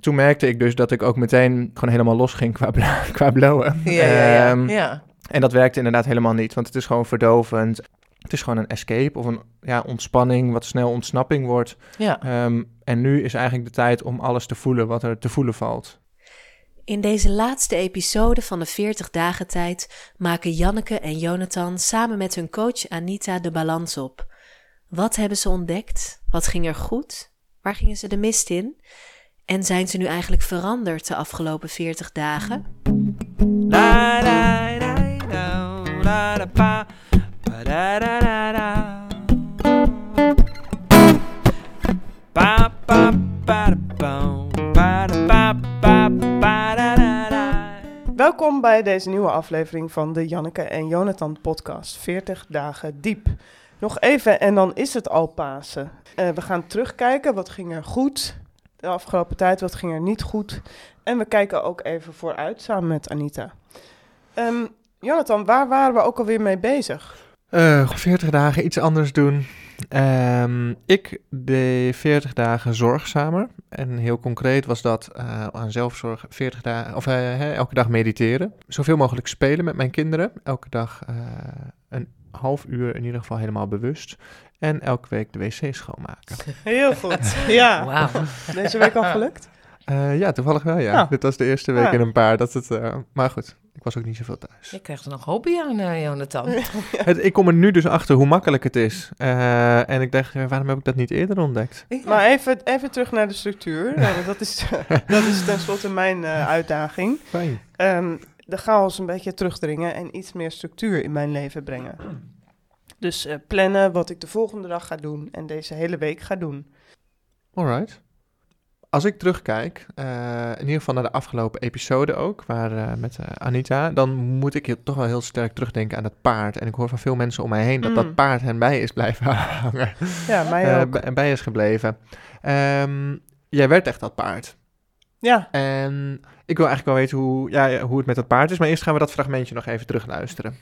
toen merkte ik dus dat ik ook meteen gewoon helemaal los ging qua, bla- qua blowen. Ja, ja, ja. Ehm, ja. En dat werkte inderdaad helemaal niet, want het is gewoon verdovend. Het is gewoon een escape of een ja, ontspanning, wat snel ontsnapping wordt. ja. Ehm, en nu is eigenlijk de tijd om alles te voelen wat er te voelen valt. In deze laatste episode van de 40 dagen tijd maken Janneke en Jonathan samen met hun coach Anita de balans op. Wat hebben ze ontdekt? Wat ging er goed? Waar gingen ze de mist in? En zijn ze nu eigenlijk veranderd de afgelopen 40 dagen? Welkom bij deze nieuwe aflevering van de Janneke en Jonathan podcast. 40 dagen diep. Nog even en dan is het al Pasen. Eh, we gaan terugkijken, wat ging er goed de afgelopen tijd, wat ging er niet goed. En we kijken ook even vooruit samen met Anita. Ehm, Jonathan, waar waren we ook alweer mee bezig? Eh 40 dagen iets anders doen. Ehm, ik deed 40 dagen zorgzamer. En heel concreet was dat eh, aan zelfzorg 40 dagen, of eh, elke dag mediteren. Zoveel mogelijk spelen met mijn kinderen. Elke dag een half uur in ieder geval helemaal bewust. En elke week de wc schoonmaken. Heel goed. Ja, Wauw. deze week al gelukt? Eh, ja, toevallig wel ja. Dit was de eerste week Ja. in een paar dat het... eh, maar goed, ik was ook niet zoveel thuis. Je krijgt er nog hobby aan, eh, Jonathan. Het, ik kom er nu dus achter hoe makkelijk het is. Eh, en ik dacht, waarom heb ik dat niet eerder ontdekt? Maar even, even terug naar de structuur. Nou, dat, is, dat is tenslotte mijn eh, uitdaging. Fijn. Ehm, de chaos een beetje terugdringen en iets meer structuur in mijn leven brengen. Dus eh, plannen wat ik de volgende dag ga doen en deze hele week ga doen. Alright. Als ik terugkijk, eh, in ieder geval naar de afgelopen episode ook, waar, eh, met Anita, dan moet ik toch wel heel sterk terugdenken aan dat paard. En ik hoor van veel mensen om mij heen dat Mm. dat paard hen bij is blijven hangen. Ja, mij ook. bij- bij is gebleven. Ehm, jij werd echt dat paard. Ja, En ik wil eigenlijk wel weten hoe, ja, hoe het met dat paard is. Maar eerst gaan we dat fragmentje nog even terugluisteren.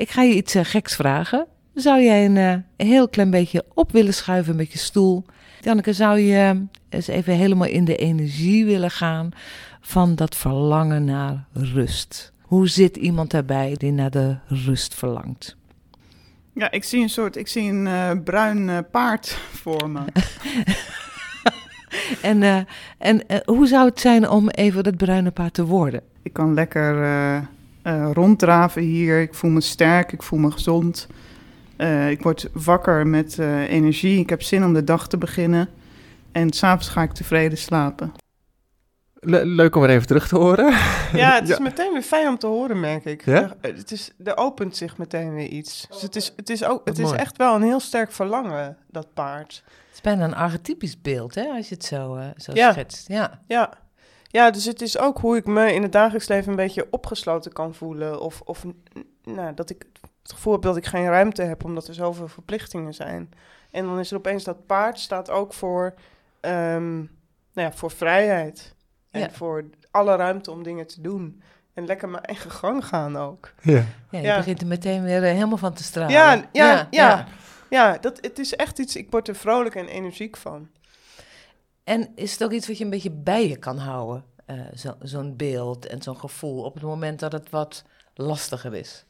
Ik ga je iets eh, geks vragen. Zou jij een eh, heel klein beetje op willen schuiven met je stoel? Janneke, zou je eh, eens even helemaal in de energie willen gaan van dat verlangen naar rust? Hoe zit iemand daarbij die naar de rust verlangt? Ja, ik zie een soort, ik zie een bruin paard voor me. En, en hoe zou het zijn om even dat bruine paard te worden? Ik kan lekker eh, eh, ronddraven hier. Ik voel me sterk, ik voel me gezond. Eh, ik word wakker met eh, energie. Ik heb zin om de dag te beginnen. En s'avonds ga ik tevreden slapen. Le- leuk om weer even terug te horen. ja het is Ja. meteen weer fijn om te horen, merk ik. Ja? Er, het is, er opent zich meteen weer iets. Dus het is, het is, ook, het is echt wel een heel sterk verlangen, dat paard. Het is bijna een archetypisch beeld, hè, als je het zo, zo Ja. schetst. Ja. Ja. Ja, dus het is ook hoe ik me in het dagelijks leven een beetje opgesloten kan voelen. Of, of nou, dat ik het gevoel heb dat ik geen ruimte heb omdat er zoveel verplichtingen zijn. En dan is er opeens dat paard staat ook voor, ehm, nou ja, voor vrijheid. En Ja. voor alle ruimte om dingen te doen. En lekker mijn eigen gang gaan ook. Ja. Ja, je Ja. begint er meteen weer eh, helemaal van te stralen. Ja, ja, ja. Ja, dat, het is echt iets, ik word er vrolijk en energiek van. En is het ook iets wat je een beetje bij je kan houden? eh, zo- zo'n beeld en zo'n gevoel op het moment dat het wat lastiger is.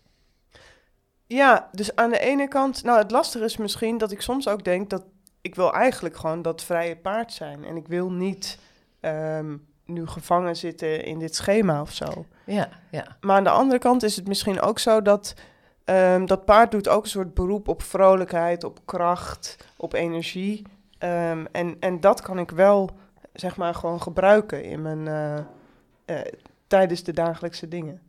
Ja, dus aan de ene kant, nou het lastige is misschien dat ik soms ook denk dat ik wil eigenlijk gewoon dat vrije paard zijn. En ik wil niet ehm, nu gevangen zitten in dit schema of zo. Ja, ja. Maar aan de andere kant is het misschien ook zo dat ehm, dat paard doet ook een soort beroep op vrolijkheid, op kracht, op energie. Ehm, en, en dat kan ik wel, zeg maar, gewoon gebruiken in mijn, eh, eh, tijdens de dagelijkse dingen.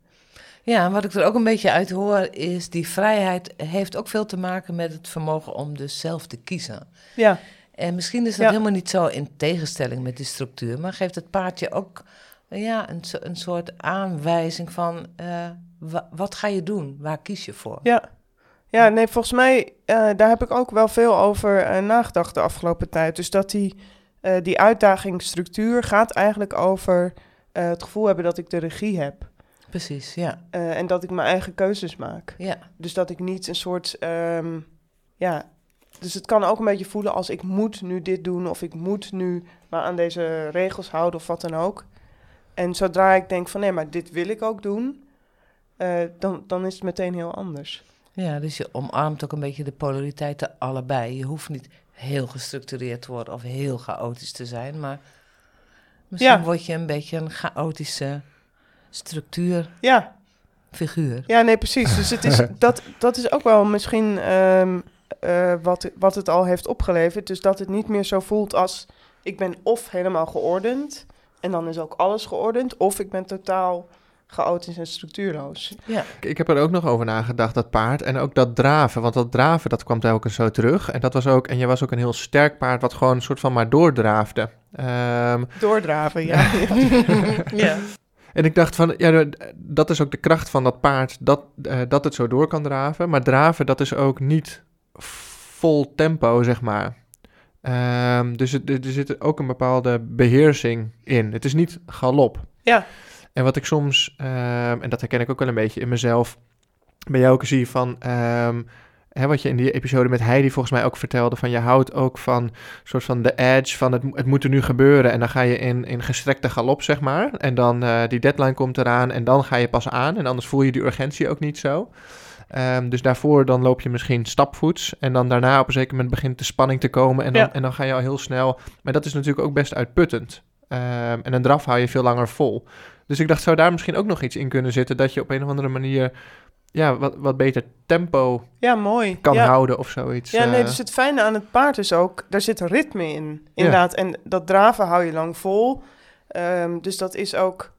Ja, en wat ik er ook een beetje uit hoor is die vrijheid heeft ook veel te maken met het vermogen om dus zelf te kiezen. Ja, En misschien is dat Ja. helemaal niet zo in tegenstelling met die structuur, maar geeft het paardje ook ja, een, een soort aanwijzing van eh, wa- wat ga je doen, waar kies je voor? Ja, ja nee, volgens mij, eh, daar heb ik ook wel veel over eh, nagedacht de afgelopen tijd. Dus dat die, eh, die uitdaging structuur gaat eigenlijk over het gevoel hebben dat ik de regie heb. Precies, ja. en dat ik mijn eigen keuzes maak. ja. Dus dat ik niet een soort, ehm, ja, dus het kan ook een beetje voelen als ik moet nu dit doen of ik moet nu maar aan deze regels houden of wat dan ook. En zodra ik denk van nee, maar dit wil ik ook doen, dan, dan is het meteen heel anders. Ja, dus je omarmt ook een beetje de polariteiten allebei. Je hoeft niet heel gestructureerd te worden of heel chaotisch te zijn, maar misschien Ja. word je een beetje een chaotische structuurfiguur. Ja, ja nee, precies. Dus het is, dat, dat is ook wel misschien ehm, eh, wat, wat het al heeft opgeleverd. Dus dat het niet meer zo voelt als ik ben of helemaal geordend en dan is ook alles geordend, of ik ben totaal chaotisch en structuurloos. Ja, Ik- Ik heb er ook nog over nagedacht, dat paard. En ook dat draven. Want dat draven, dat kwam telkens zo terug. En dat was ook, en je was ook een heel sterk paard, wat gewoon een soort van maar doordraafde. Ehm, Doordraven, ja. ja. en ik dacht van, ja, dat is ook de kracht van dat paard, dat, eh, dat het zo door kan draven. Maar draven, dat is ook niet vol tempo, zeg maar. Ehm, dus het, er zit ook een bepaalde beheersing in. Het is niet galop. Ja. En wat ik soms, ehm, en dat herken ik ook wel een beetje in mezelf, bij jou ook zie van, ehm, hè, wat je in die episode met Heidi volgens mij ook vertelde, van je houdt ook van soort van de edge van het, het moet er nu gebeuren en dan ga je in, in gestrekte galop, zeg maar. En dan eh, die deadline komt eraan en dan ga je pas aan en anders voel je die urgentie ook niet zo. Ehm, dus daarvoor dan loop je misschien stapvoets en dan daarna op een zeker moment begint de spanning te komen en dan, Ja. en dan ga je al heel snel. Maar dat is natuurlijk ook best uitputtend. En een draf hou je veel langer vol. Dus ik dacht, zou daar misschien ook nog iets in kunnen zitten dat je op een of andere manier ja, wat, wat beter tempo Ja, mooi. kan ja. houden of zoiets. Ja, nee, eh. dus het fijne aan het paard is ook, daar zit ritme in. Inderdaad, en dat draven hou je lang vol. Ehm, dus dat is ook,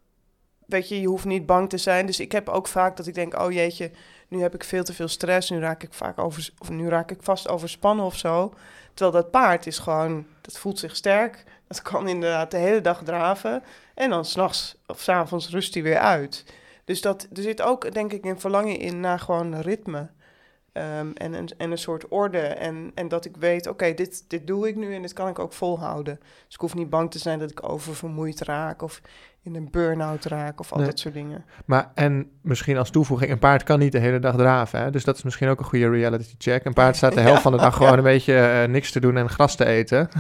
weet je, je hoeft niet bang te zijn. Dus ik heb ook vaak dat ik denk, oh jeetje, nu heb ik veel te veel stress. Nu raak ik vaak over, of nu raak ik vast overspannen of zo. Terwijl dat paard is gewoon, dat voelt zich sterk. Dat kan inderdaad de hele dag draven. En dan s'nachts of s avonds rust hij weer uit. Dus dat, er zit ook, denk ik, een verlangen in naar gewoon ritme. Ehm, en, een, en een soort orde. En, en dat ik weet, oké, dit, dit doe ik nu en dit kan ik ook volhouden. Dus ik hoef niet bang te zijn dat ik oververmoeid raak of in een burn-out raak of al Nee. dat soort dingen. Maar en misschien als toevoeging, een paard kan niet de hele dag draven. Hè? Dus dat is misschien ook een goede reality check. Een paard staat de helft Ja, van de dag gewoon een beetje eh, niks te doen en gras te eten.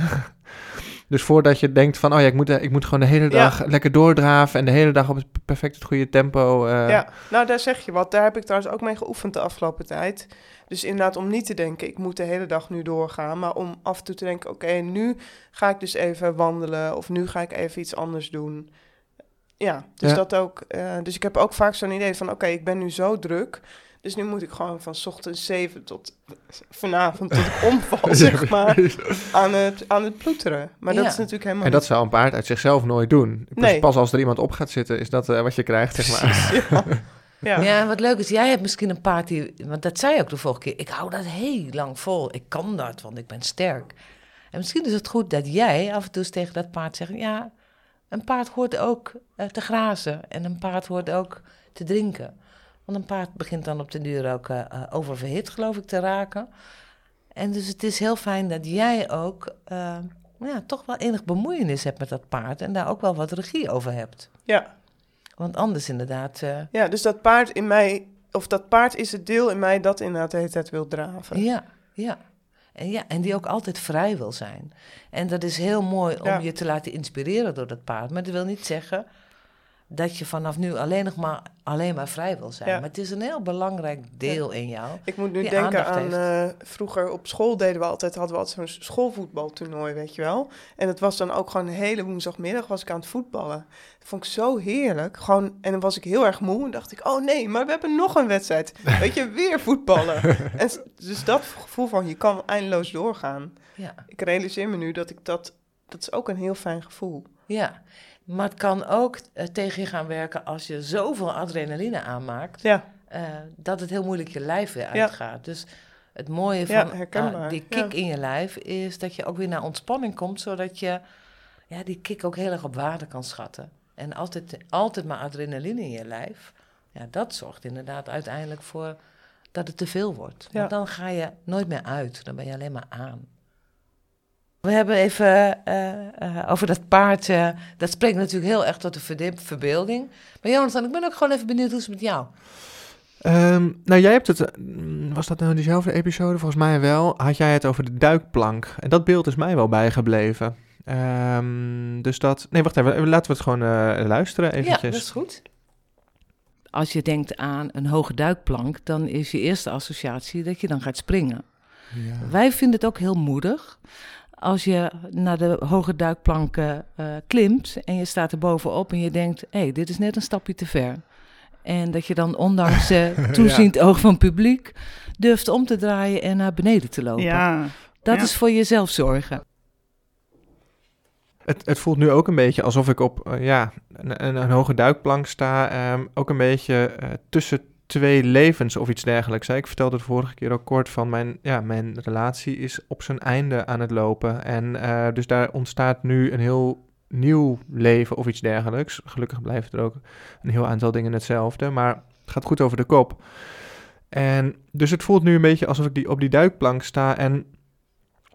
dus voordat je denkt van, oh ja, ik moet, eh, ik moet gewoon de hele Ja. dag lekker doordraven en de hele dag op het perfect het goede tempo. eh, ja, nou daar zeg je wat. Daar heb ik trouwens ook mee geoefend de afgelopen tijd. Dus inderdaad om niet te denken, ik moet de hele dag nu doorgaan. Maar om af en toe te denken, oké, nu ga ik dus even wandelen. Of nu ga ik even iets anders doen. Ja, dus Ja. dat ook. eh, dus ik heb ook vaak zo'n idee van, oké, ik ben nu zo druk. Dus nu moet ik gewoon van 's ochtends 7 tot vanavond tot ik omval, zeg maar, aan het, aan het ploeteren. Maar dat Ja. is natuurlijk helemaal En dat zou een paard uit zichzelf nooit doen. Pas, Nee. pas als er iemand op gaat zitten, is dat eh, wat je krijgt, zeg maar. Ja. Ja. en wat leuk is, jij hebt misschien een paard die... Want dat zei je ook de vorige keer. Ik hou dat heel lang vol. Ik kan dat, want ik ben sterk. En misschien is het goed dat jij af en toe eens tegen dat paard zegt... Ja, een paard hoort ook eh, te grazen. En een paard hoort ook te drinken. Want een paard begint dan op de duur ook eh, oververhit, geloof ik, te raken. En dus het is heel fijn dat jij ook... eh, ja, toch wel enig bemoeienis hebt met dat paard. En daar ook wel wat regie over hebt. ja. Want anders inderdaad... Ja, dus dat paard in mij, of dat paard is het deel in mij dat inderdaad de hele tijd wil draven. Ja, ja. En, ja, en die ook altijd vrij wil zijn. En dat is heel mooi om Ja. je te laten inspireren door dat paard. Maar dat wil niet zeggen dat je vanaf nu alleen nog maar, alleen maar vrij wil zijn. Ja. Maar het is een heel belangrijk deel in jou. Ik moet nu denken aan, eh, vroeger op school deden we altijd, hadden we altijd zo'n schoolvoetbaltoernooi, weet je wel. En het was dan ook gewoon een hele woensdagmiddag was ik aan het voetballen. Dat vond ik zo heerlijk. Gewoon, en dan was ik heel erg moe en dacht ik, oh nee, maar we hebben nog een wedstrijd. weet je, weer voetballen. en, dus dat gevoel van, je kan eindeloos doorgaan. Ja, Ik realiseer me nu dat ik dat, dat is ook een heel fijn gevoel. ja. Maar het kan ook eh, tegen je gaan werken als je zoveel adrenaline aanmaakt... Ja, eh, dat het heel moeilijk je lijf weer Ja. uitgaat. Dus het mooie van ah, die kick in je lijf is dat je ook weer naar ontspanning komt, zodat je ja, die kick ook heel erg op waarde kan schatten. En altijd, altijd maar adrenaline in je lijf, ja, dat zorgt inderdaad uiteindelijk voor dat het te veel wordt. Want dan ga je nooit meer uit, dan ben je alleen maar aan. We hebben even eh, eh, over dat paard. eh, dat spreekt natuurlijk heel erg tot de verde- verbeelding. Maar Jonathan, ik ben ook gewoon even benieuwd hoe is het met jou? Ehm, nou, jij hebt het, was dat nou diezelfde episode? Volgens mij wel. Had jij het over de duikplank. En dat beeld is mij wel bijgebleven. Ehm, dus dat, nee, wacht even, laten we het gewoon eh, luisteren Ja, eventjes. dat is goed. Als je denkt aan een hoge duikplank, dan is je eerste associatie dat je dan gaat springen. Ja. Wij vinden het ook heel moedig als je naar de hoge duikplank eh, klimt en je staat er bovenop en je denkt, hé, hey, dit is net een stapje te ver. En dat je dan ondanks eh toeziend oog van het publiek durft om te draaien en naar beneden te lopen. Ja, dat ja. is voor jezelf zorgen. Het, het voelt nu ook een beetje alsof ik op eh, ja, een, een, een hoge duikplank sta. ehm, ook een beetje eh, tussen twee levens of iets dergelijks. Ik vertelde het vorige keer ook kort van mijn, ja, mijn relatie is op zijn einde aan het lopen. En eh, dus daar ontstaat nu een heel nieuw leven of iets dergelijks. Gelukkig blijven er ook een heel aantal dingen hetzelfde. Maar het gaat goed over de kop. En dus het voelt nu een beetje alsof ik die, op die duikplank sta en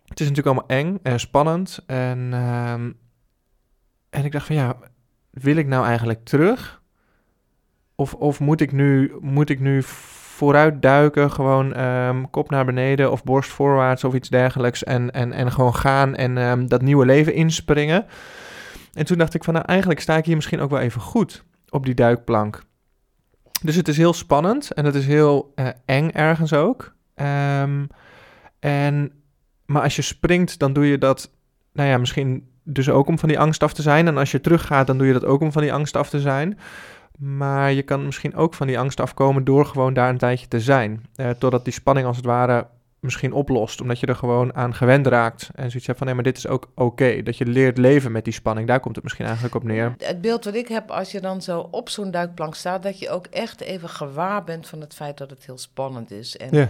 het is natuurlijk allemaal eng en spannend. En, ehm, en ik dacht van ja, wil ik nou eigenlijk terug? Of, of moet, ik nu, moet ik nu vooruit duiken, gewoon ehm, kop naar beneden of borst voorwaarts of iets dergelijks. En, en, en gewoon gaan en ehm, dat nieuwe leven inspringen. En toen dacht ik van nou eigenlijk sta ik hier misschien ook wel even goed op die duikplank. Dus het is heel spannend en het is heel eh, eng ergens ook. Ehm, en maar als je springt, dan doe je dat, nou ja, misschien dus ook om van die angst af te zijn. En als je teruggaat, dan doe je dat ook om van die angst af te zijn. Maar je kan misschien ook van die angst afkomen door gewoon daar een tijdje te zijn. Eh, totdat die spanning als het ware misschien oplost. Omdat je er gewoon aan gewend raakt. En zoiets hebt van, nee, maar dit is ook oké. Dat je leert leven met die spanning. Daar komt het misschien eigenlijk op neer. Het beeld wat ik heb als je dan zo op zo'n duikplank staat, dat je ook echt even gewaar bent van het feit dat het heel spannend is. En, Ja.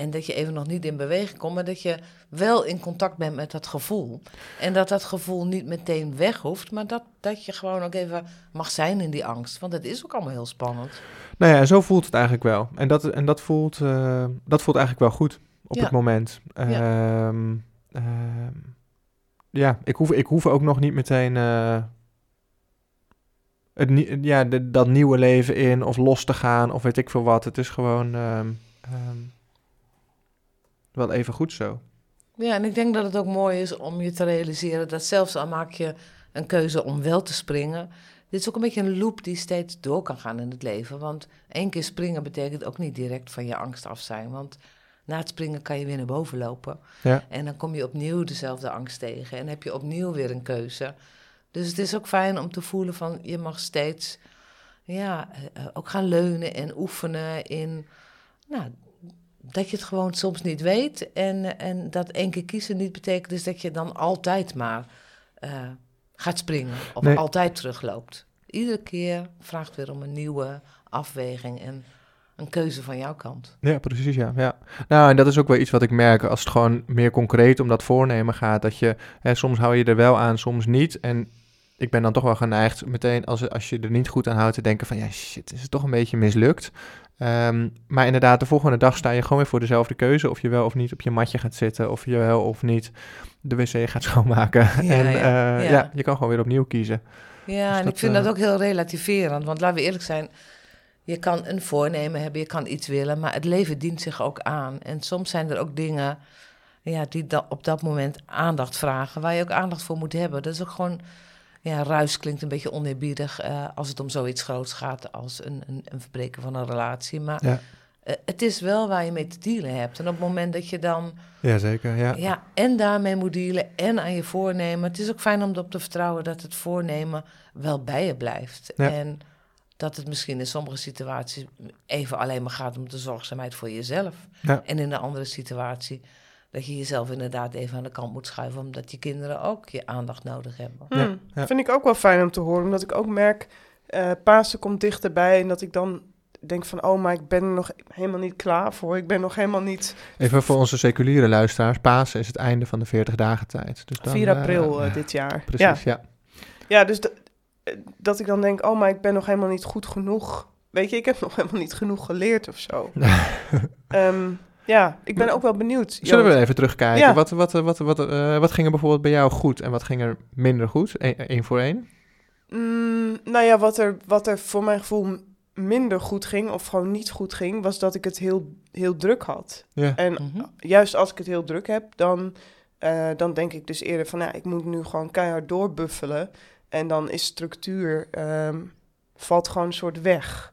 En dat je even nog niet in beweging komt, maar dat je wel in contact bent met dat gevoel. En dat dat gevoel niet meteen weg hoeft, maar dat, dat je gewoon ook even mag zijn in die angst. Want het is ook allemaal heel spannend. Nou ja, zo voelt het eigenlijk wel. En dat, en dat, voelt, eh, dat voelt eigenlijk wel goed op Ja. het moment. Ehm, ehm, ja, ik hoef, ik hoef ook nog niet meteen eh, het, ja, de- dat nieuwe leven in of los te gaan of weet ik veel wat. Het is gewoon ehm, wel even goed zo. Ja, en ik denk dat het ook mooi is om je te realiseren dat zelfs al maak je een keuze om wel te springen, dit is ook een beetje een loop die steeds door kan gaan in het leven. Want één keer springen betekent ook niet direct van je angst af zijn. Want na het springen kan je weer naar boven lopen. Ja. En dan kom je opnieuw dezelfde angst tegen en heb je opnieuw weer een keuze. Dus het is ook fijn om te voelen van je mag steeds ja, eh, ook gaan leunen en oefenen in nou, dat je het gewoon soms niet weet. En, en dat één keer kiezen niet betekent dus dat je dan altijd maar eh, gaat springen of Nee. altijd terugloopt. Iedere keer vraagt weer om een nieuwe afweging en een keuze van jouw kant. Ja, precies, ja. ja. Nou, en dat is ook wel iets wat ik merk als het gewoon meer concreet om dat voornemen gaat. Dat je, hè, soms hou je er wel aan, soms niet. En ik ben dan toch wel geneigd meteen, als, als je er niet goed aan houdt, te denken van, ja, shit, is het toch een beetje mislukt. Ehm, maar inderdaad, de volgende dag sta je gewoon weer voor dezelfde keuze. Of je wel of niet op je matje gaat zitten, of je wel of niet de wc gaat schoonmaken. Ja, en ja, eh, ja. ja, je kan gewoon weer opnieuw kiezen. Ja, Dus en dat, ik vind eh, dat ook heel relativerend. Want laten we eerlijk zijn, je kan een voornemen hebben, je kan iets willen, maar het leven dient zich ook aan. En soms zijn er ook dingen ja, die da- op dat moment aandacht vragen, waar je ook aandacht voor moet hebben. Dat is ook gewoon, ja, ruis klinkt een beetje oneerbiedig eh, als het om zoiets groots gaat als een, een, een verbreken van een relatie. Maar Ja. eh, het is wel waar je mee te dealen hebt. En op het moment dat je dan Jazeker, ja. ja, en daarmee moet dealen en aan je voornemen. Het is ook fijn om erop te vertrouwen dat het voornemen wel bij je blijft. Ja. En dat het misschien in sommige situaties even alleen maar gaat om de zorgzaamheid voor jezelf. Ja. En in een andere situatie dat je jezelf inderdaad even aan de kant moet schuiven, omdat je kinderen ook je aandacht nodig hebben. Ja, Hmm. ja. Vind ik ook wel fijn om te horen, omdat ik ook merk, eh Pasen komt dichterbij en dat ik dan denk van, oh, maar ik ben er nog helemaal niet klaar voor. Ik ben nog helemaal niet... Even voor onze seculiere luisteraars. Pasen is het einde van de 40 dagen tijd. Dus dan, 4 eh, april eh, dit jaar. Precies, Ja, ja. ja dus dat- dat ik dan denk, oh, maar ik ben nog helemaal niet goed genoeg. Weet je, ik heb nog helemaal niet genoeg geleerd of zo. Ehm, ja, ik ben ook wel benieuwd. Zullen we even terugkijken? Ja. Wat, wat, wat, wat, eh, wat ging er bijvoorbeeld bij jou goed en wat ging er minder goed? Eén één voor één? Mm, nou ja, wat er, wat er voor mijn gevoel minder goed ging of gewoon niet goed ging, was dat ik het heel, heel druk had. Ja. En Mhm. juist als ik het heel druk heb, dan, eh, dan denk ik dus eerder van, ja, ik moet nu gewoon keihard doorbuffelen. En dan is structuur, ehm, valt gewoon een soort weg.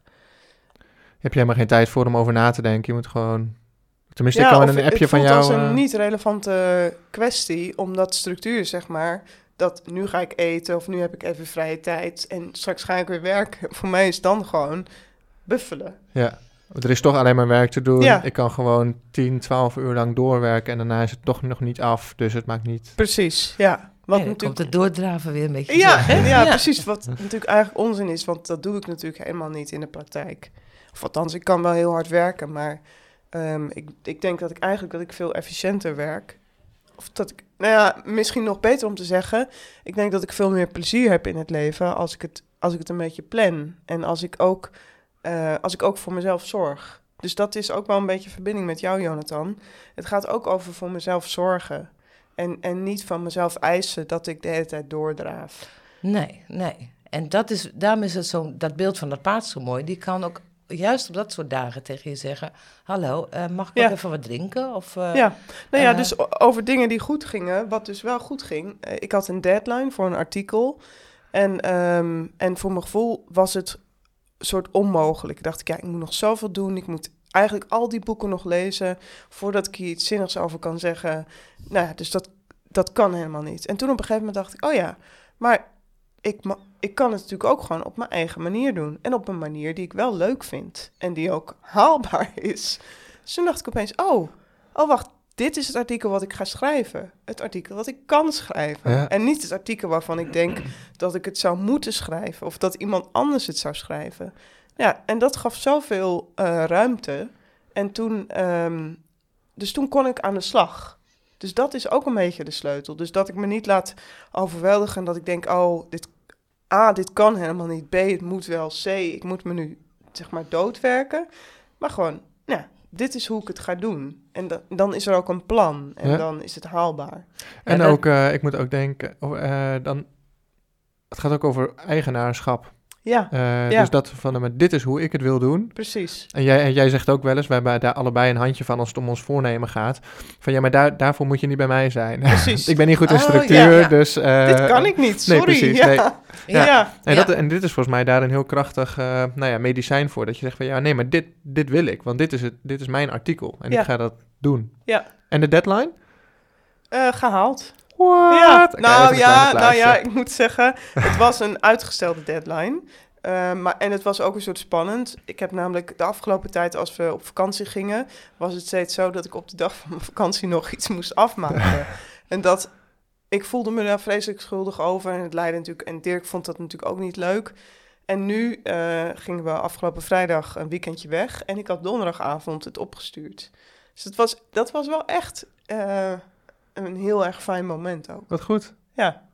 Heb je helemaal geen tijd voor om over na te denken. Je moet gewoon... Tenminste, Ja, ik kan in een het appje van voelt jou... als een eh, niet relevante kwestie, omdat structuur, zeg maar, dat nu ga ik eten of nu heb ik even vrije tijd en straks ga ik weer werken. Voor mij is dan gewoon buffelen. Ja, er is toch alleen maar werk te doen. Ja. Ik kan gewoon 10, 12 uur lang doorwerken en daarna is het toch nog niet af. Dus het maakt niet... Precies, ja. Wat Ja, natuurlijk komt het doordraven weer een beetje Ja, hè? ja, precies. Wat natuurlijk eigenlijk onzin is, want dat doe ik natuurlijk helemaal niet in de praktijk. Of althans, ik kan wel heel hard werken, maar ehm, ik, ik denk dat ik eigenlijk dat ik veel efficiënter werk. Of dat ik, nou ja, misschien nog beter om te zeggen, ik denk dat ik veel meer plezier heb in het leven als ik het, als ik het een beetje plan. En als ik ook, eh, als ik ook voor mezelf zorg. Dus dat is ook wel een beetje verbinding met jou, Jonathan. Het gaat ook over voor mezelf zorgen. En, en niet van mezelf eisen dat ik de hele tijd doordraaf. Nee, nee. En dat is, daarom is het zo, dat beeld van dat paard zo mooi. Die kan ook juist op dat soort dagen tegen je zeggen... Hallo, eh, mag ik Ja. even wat drinken? Of, eh, Ja, nou ja, eh, dus over dingen die goed gingen, wat dus wel goed ging. Ik had een deadline voor een artikel. En, ehm, en voor mijn gevoel was het een soort onmogelijk. Ik dacht, ja, ik moet nog zoveel doen. Ik moet eigenlijk al die boeken nog lezen voordat ik hier iets zinnigs over kan zeggen. Nou ja, dus dat, dat kan helemaal niet. En toen op een gegeven moment dacht ik, oh ja, maar ik, ik kan het natuurlijk ook gewoon op mijn eigen manier doen. En op een manier die ik wel leuk vind. En die ook haalbaar is. Dus toen dacht ik opeens, oh, oh wacht, dit is het artikel wat ik ga schrijven. Het artikel wat ik kan schrijven. Ja. En niet het artikel waarvan ik denk dat ik het zou moeten schrijven. Of dat iemand anders het zou schrijven. Ja, en dat gaf zoveel eh, ruimte. En toen, ehm, dus toen kon ik aan de slag. Dus dat is ook een beetje de sleutel. Dus dat ik me niet laat overweldigen en dat ik denk, oh, dit, A, dit kan helemaal niet. B, het moet wel. C, ik moet me nu, zeg maar, doodwerken. Maar gewoon, nou, dit is hoe ik het ga doen. En da- dan is er ook een plan. En Ja. dan is het haalbaar. En ook, eh, ik moet ook denken, eh, dan, het gaat ook over eigenaarschap. Ja, Ja. Dus dat van, maar dit is hoe ik het wil doen. precies. En jij, en jij zegt ook wel eens, wij hebben daar allebei een handje van als het om ons voornemen gaat. Van ja, maar daar, daarvoor moet je niet bij mij zijn. Precies. ik ben niet goed in Oh, structuur, ja. dus... dit kan ik niet, sorry. nee, precies, ja. nee. Ja. Ja. En, dat, en dit is volgens mij daar een heel krachtig eh, nou ja, medicijn voor. Dat je zegt van ja, nee, maar dit, dit wil ik. Want dit is, het, dit is mijn artikel. En ik ga dat doen. Ja. En de deadline? Eh, gehaald. What? Ja, nou ja, nou ja, ik moet zeggen, het was een uitgestelde deadline. Eh, maar, en het was ook een soort spannend. Ik heb namelijk de afgelopen tijd, als we op vakantie gingen, was het steeds zo dat ik op de dag van mijn vakantie nog iets moest afmaken. en dat, ik voelde me daar vreselijk schuldig over. En het leidde natuurlijk, en Dirk vond dat natuurlijk ook niet leuk. En nu eh, gingen we afgelopen vrijdag een weekendje weg. En ik had donderdagavond het opgestuurd. Dus het was, dat was wel echt eh, een heel erg fijn moment ook. Wat goed. Ja,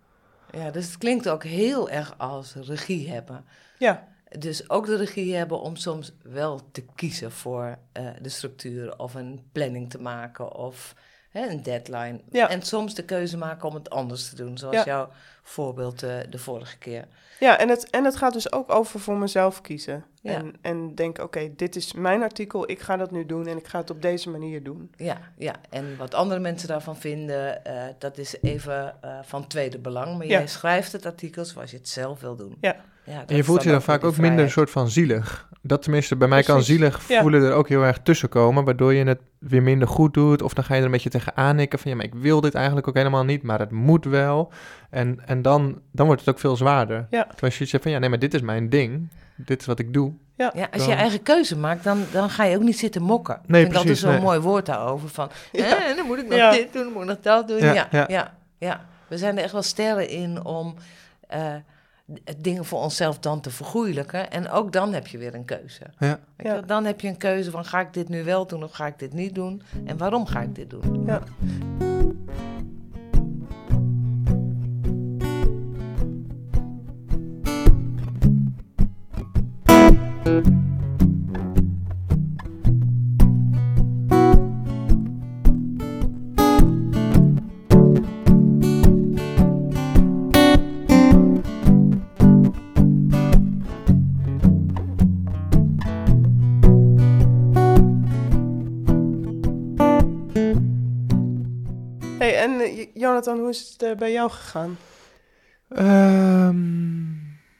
Ja, dus het klinkt ook heel erg als regie hebben. ja, Dus ook de regie hebben om soms wel te kiezen voor eh, de structuur of een planning te maken of hè, een deadline. Ja. En soms de keuze maken om het anders te doen, zoals Ja. jouw voorbeeld eh, de vorige keer. ja en, het, en het gaat dus ook over voor mezelf kiezen. Ja. En, en denk, oké, dit is mijn artikel, ik ga dat nu doen en ik ga het op deze manier doen. Ja, ja, en wat andere mensen daarvan vinden, eh, dat is even eh, van tweede belang. Maar jij schrijft het artikel zoals je het zelf wil doen. Ja. Ja dat En je is voelt je dan vaak ook minder een soort van zielig. Dat tenminste, bij mij kan Precies, zielig ja. voelen er ook heel erg tussen komen. Waardoor je het weer minder goed doet. Of dan ga je er een beetje tegenaan nikken van ja, maar ik wil dit eigenlijk ook helemaal niet. Maar het moet wel. En, en dan, dan wordt het ook veel zwaarder. Ja. Terwijl als je zegt van ja, nee, maar dit is mijn ding. Dit is wat ik doe. Ja, als je Dan- eigen keuze maakt, dan, dan ga je ook niet zitten mokken. Nee, ik vind altijd precies, zo'n nee. mooi woord daarover. Van, Ja. eh, dan moet ik nog Ja. dit doen, dan moet ik nog dat doen. Ja, Ja, ja, ja. ja, We zijn er echt wel sterren in om eh, dingen voor onszelf dan te vergoeilijken. En ook dan heb je weer een keuze. Ja. Dan heb je een keuze van ga ik dit nu wel doen of ga ik dit niet doen? En waarom ga ik dit doen? Ja. Jonathan, hoe is het eh, bij jou gegaan? Ehm,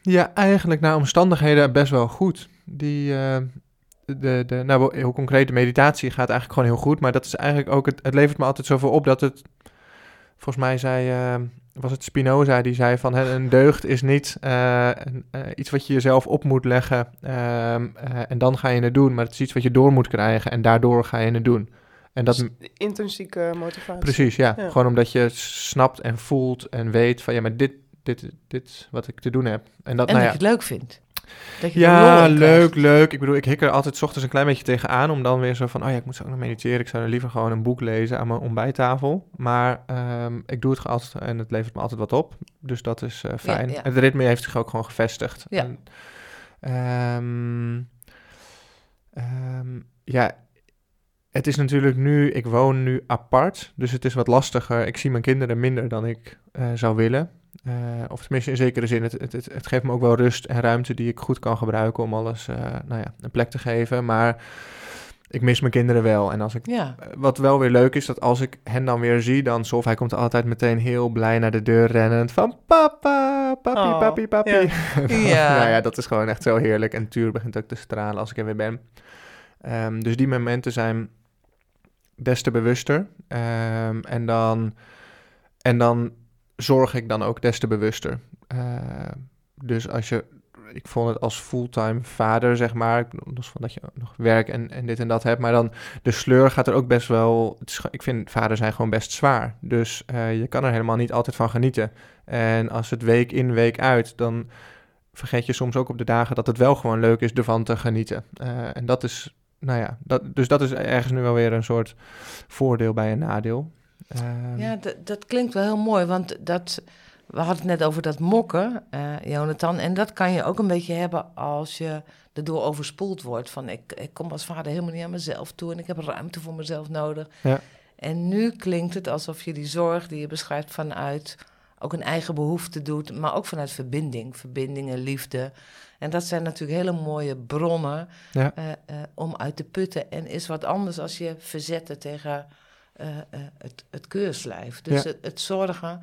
ja, eigenlijk naar omstandigheden best wel goed. Die, eh, de, de, nou, heel concreet, de meditatie gaat eigenlijk gewoon heel goed. Maar dat is eigenlijk ook, het, het levert me altijd zoveel op dat het, volgens mij zei, eh, was het Spinoza die zei van, een deugd is niet eh, iets wat je jezelf op moet leggen ehm, eh, en dan ga je het doen. Maar het is iets wat je door moet krijgen en daardoor ga je het doen. En dat, Dus intrinsieke motivatie. Precies, ja. Ja. Gewoon omdat je snapt en voelt en weet van ja, maar dit, dit, dit is wat ik te doen heb. En dat, En nou dat ja. je het leuk vindt. Dat je er Ja, leuk, leuk. Ik bedoel, ik hik er altijd 's ochtends een klein beetje tegenaan om dan weer zo van, oh ja, ik moet zo ook nog mediteren. Ik zou dan liever gewoon een boek lezen aan mijn ontbijttafel. Maar ehm, ik doe het altijd en het levert me altijd wat op. Dus dat is eh, fijn. ja. Het ritme heeft zich ook gewoon gevestigd. Ja. En, ehm, ehm, ja, het is natuurlijk nu, ik woon nu apart, dus het is wat lastiger. Ik zie mijn kinderen minder dan ik eh, zou willen. Eh, of tenminste in zekere zin, het, het, het, geeft me ook wel rust en ruimte die ik goed kan gebruiken om alles eh, nou ja, een plek te geven. Maar ik mis mijn kinderen wel. En als ik, Ja, wat wel weer leuk is, dat als ik hen dan weer zie, dan Sof, hij komt altijd meteen heel blij naar de deur rennend van papa, papi, Oh, papi, papi. ja. Ja. nou ja, dat is gewoon echt zo heerlijk. En Tuur begint ook te stralen als ik er weer ben. Ehm, dus die momenten zijn des te bewuster. Ehm, en, dan, en dan zorg ik dan ook des te bewuster. Ehm, dus als je, ik vond het als fulltime vader, zeg maar, los van dat je nog werk en, en dit en dat hebt, maar dan de sleur gaat er ook best wel, ik vind vader zijn gewoon best zwaar. Dus eh, je kan er helemaal niet altijd van genieten. En als het week in, week uit, dan vergeet je soms ook op de dagen dat het wel gewoon leuk is ervan te genieten. Eh, en dat is, nou ja, dat, dus dat is ergens nu wel weer een soort voordeel bij een nadeel. Ehm, ja dat klinkt wel heel mooi, want dat, we hadden het net over dat mokken, eh, Jonathan. En dat kan je ook een beetje hebben als je erdoor overspoeld wordt. Van ik, ik kom als vader helemaal niet aan mezelf toe en ik heb ruimte voor mezelf nodig. Ja. En nu klinkt het alsof je die zorg die je beschrijft vanuit ook een eigen behoefte doet, maar ook vanuit verbinding. Verbinding en liefde. En dat zijn natuurlijk hele mooie bronnen Ja. eh, eh, om uit te putten. En is wat anders als je verzetten tegen eh, het, het keurslijf. Dus Ja. het, het zorgen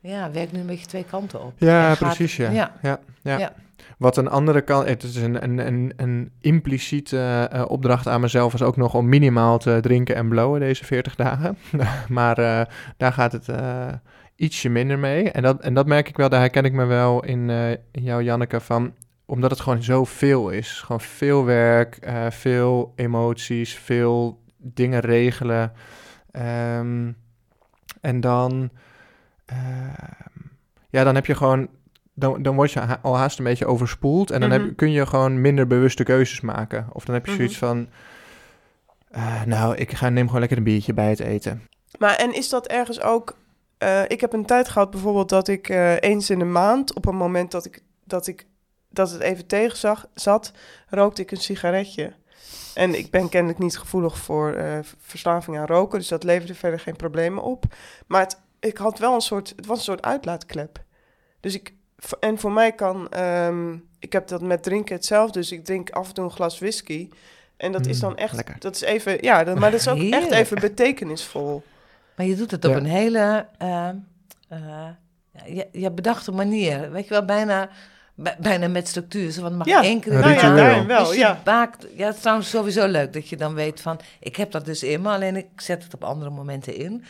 ja, werkt nu een beetje twee kanten op. Ja, gaat- precies, ja. ja. Ja. Wat een andere kant, het is een, een, een, een impliciete opdracht aan mezelf, was ook nog om minimaal te drinken en blowen deze 40 dagen. maar daar gaat het ietsje minder mee. En dat, en dat merk ik wel, daar herken ik me wel in, in jou, Janneke, van omdat het gewoon zoveel is. Gewoon veel werk, eh, veel emoties, veel dingen regelen. Ehm, en dan, ehm, ja, dan heb je gewoon, dan, dan word je ha- al haast een beetje overspoeld. En dan Mhm. heb, kun je gewoon minder bewuste keuzes maken. Of dan heb je Mhm. zoiets van, eh, nou, ik ga, neem gewoon lekker een biertje bij het eten. Maar en is dat ergens ook... eh, ik heb een tijd gehad bijvoorbeeld dat ik eens in de maand... op een moment dat ik, dat ik dat het even tegen zag, zat... rookte ik een sigaretje. En ik ben kennelijk niet gevoelig voor eh, verslaving aan roken... dus dat leverde verder geen problemen op. Maar het, ik had wel een soort... het was een soort uitlaatklep. Dus ik... En voor mij kan... ehm, ik heb dat met drinken hetzelfde. Dus ik drink af en toe een glas whisky... En dat is Mm, dan echt, lekker. dat is even, ja, dat- maar dat is ook echt even betekenisvol. Maar je doet het op Ja. een hele uh, uh, ja, ja, bedachte manier. Weet je wel, bijna, bij- bijna met structuur. Zo, van mag Ja, één keer een in de ritueel. maand. daarin wel, Dus je ja. ja, het is trouwens sowieso leuk dat je dan weet van... ik heb dat dus in me, alleen ik zet het op andere momenten in.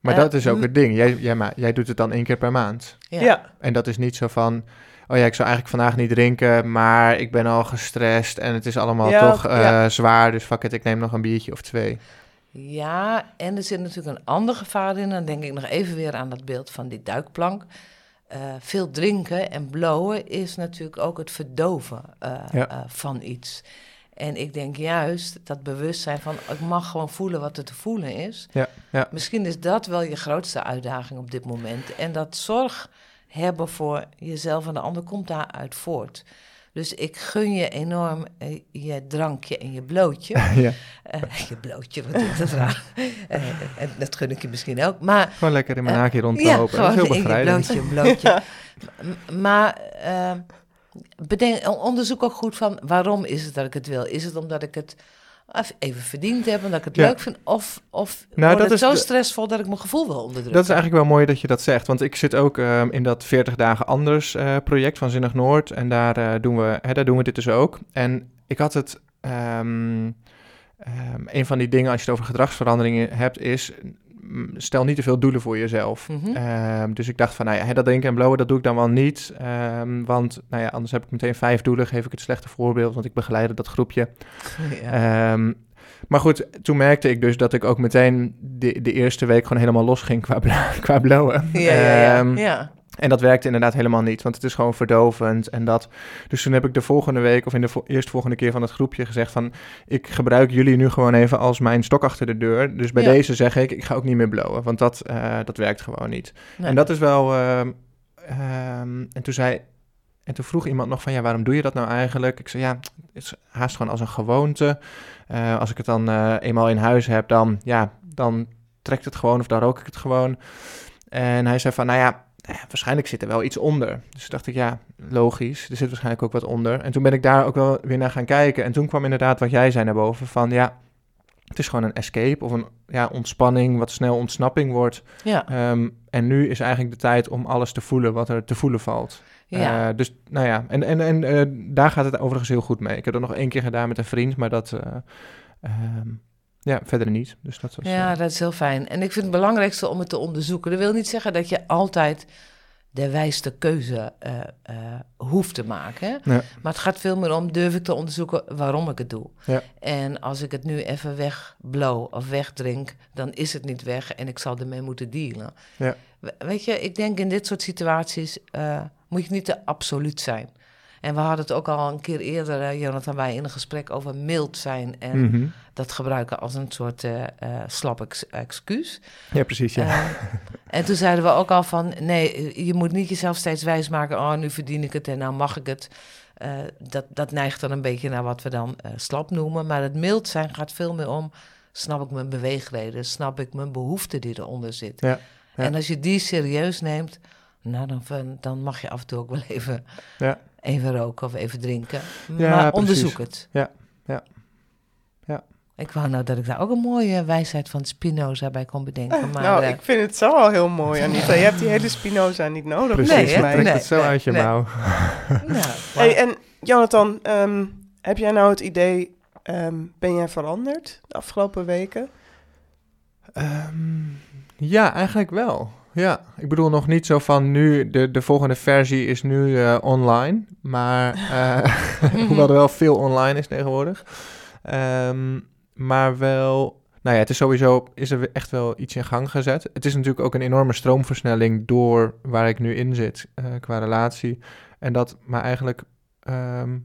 Maar Eh, dat is ook het ding. Jij, jij, ma- jij doet het dan één keer per maand. Ja. ja. En dat is niet zo van, oh ja, ik zou eigenlijk vandaag niet drinken, maar ik ben al gestrest en het is allemaal Ja, toch eh, ja. zwaar, dus fuck it, ik neem nog een biertje of twee. Ja, en er zit natuurlijk een ander gevaar in. Dan denk ik nog even weer aan dat beeld van die duikplank. Eh, veel drinken en blowen is natuurlijk ook het verdoven eh, Ja. eh, van iets. En ik denk juist dat bewustzijn van ik mag gewoon voelen wat er te voelen is. Ja, ja. Misschien is dat wel je grootste uitdaging op dit moment. En dat zorg hebben voor jezelf en de ander komt daaruit voort. Dus ik gun je enorm eh, je drankje en je blootje. ja. Eh, je blootje, wat is dat raar. Eh, en dat gun ik je misschien ook. Maar Gewoon lekker in mijn haakje rondlopen. dat is heel bevrijdend. blootje, blootje. Maar bedenk, onderzoek ook goed van waarom is het dat ik het wil. Is het omdat ik het even verdiend hebben, dat ik het Ja. leuk vind. Of, of Nou, wordt dat is zo stressvol dat ik mijn gevoel wil onderdrukken. Dat is eigenlijk wel mooi dat je dat zegt. Want ik zit ook ehm, in dat 40 dagen anders eh, project van Zinnig Noord. En daar, eh, doen we, hè, daar doen we dit dus ook. En ik had het... ehm, ehm, een van die dingen als je het over gedragsveranderingen hebt is... Stel niet te veel doelen voor jezelf. Mhm. Ehm, dus ik dacht van, nou ja, dat denken en blowen, dat doe ik dan wel niet. Ehm, want, nou ja, anders heb ik meteen vijf doelen, geef ik het slechte voorbeeld, want ik begeleide dat groepje. Ja. Ehm, maar goed, toen merkte ik dus dat ik ook meteen de, de eerste week gewoon helemaal los ging qua, qua blowen. Ja, ja, ja. Ja. En dat werkte inderdaad helemaal niet, want het is gewoon verdovend. En dat, dus toen heb ik de volgende week, of in de vo- eerstvolgende keer van het groepje gezegd van... ik gebruik jullie nu gewoon even als mijn stok achter de deur. Dus bij Ja. deze zeg ik, ik ga ook niet meer blowen, want dat, eh, dat werkt gewoon niet. Nee. En dat is wel... ehm, ehm, en toen zei... En toen vroeg iemand nog van, ja, waarom doe je dat nou eigenlijk? Ik zei, ja, het is haast gewoon als een gewoonte. Eh, als ik het dan eh, eenmaal in huis heb, dan, ja, dan trekt het gewoon of dan rook ik het gewoon. En hij zei van, nou ja, eh, waarschijnlijk zit er wel iets onder. Dus dacht ik, ja, logisch, er zit waarschijnlijk ook wat onder. En toen ben ik daar ook wel weer naar gaan kijken. En toen kwam inderdaad wat jij zei naar boven, van ja, het is gewoon een escape of een ja, ontspanning, wat snel ontsnapping wordt. ja. Ehm, en nu is eigenlijk de tijd om alles te voelen wat er te voelen valt. ja. Eh, dus nou ja, en, en, en eh, daar gaat het overigens heel goed mee. Ik heb dat nog één keer gedaan met een vriend, maar dat, eh, ehm, ja, verder niet. Dus dat was, Ja, eh, dat is heel fijn. En ik vind het belangrijkste om het te onderzoeken. Dat wil niet zeggen dat je altijd de wijste keuze eh, eh, hoeft te maken. Ja. Maar het gaat veel meer om, durf ik te onderzoeken waarom ik het doe. Ja. En als ik het nu even wegblow of wegdrink, dan is het niet weg en ik zal ermee moeten dealen. Ja. We- Weet je, ik denk in dit soort situaties moet je niet te absoluut zijn. En we hadden het ook al een keer eerder, eh, Jonathan, wij in een gesprek over mild zijn en mhm. dat gebruiken als een soort eh, slap ex- excuus. ja, precies. Ja. En toen zeiden we ook al van, nee, je moet niet jezelf steeds wijsmaken, oh, nu verdien ik het en nou mag ik het. Dat, dat neigt dan een beetje naar wat we dan slap noemen. Maar het mild zijn gaat veel meer om, snap ik mijn beweegreden, snap ik mijn behoefte die eronder zit. Ja, ja. En als je die serieus neemt, nou, dan, dan mag je af en toe ook wel even, Ja. Even roken of even drinken. Ja, maar precies. onderzoek het. Ja, ja, ja. Ik wou nou dat ik daar ook een mooie wijsheid van Spinoza bij kon bedenken. Maar, nou, eh, ik vind het zo al heel mooi, Anita. Je hebt die hele Spinoza niet nodig, Precies, hè? mij. trekt Nee, het zo nee, uit je nee. mouw. nou, Hey, en Jonathan, ehm, heb jij nou het idee, ehm, ben jij veranderd de afgelopen weken? Ehm, ja, eigenlijk wel. Ja, ik bedoel nog niet zo van nu, de, de volgende versie is nu eh, online. Maar, eh, hoewel er wel veel online is tegenwoordig. Ehm, maar wel, nou ja, het is sowieso, is er echt wel iets in gang gezet. Het is natuurlijk ook een enorme stroomversnelling door waar ik nu in zit eh, qua relatie. En dat, maar eigenlijk ehm,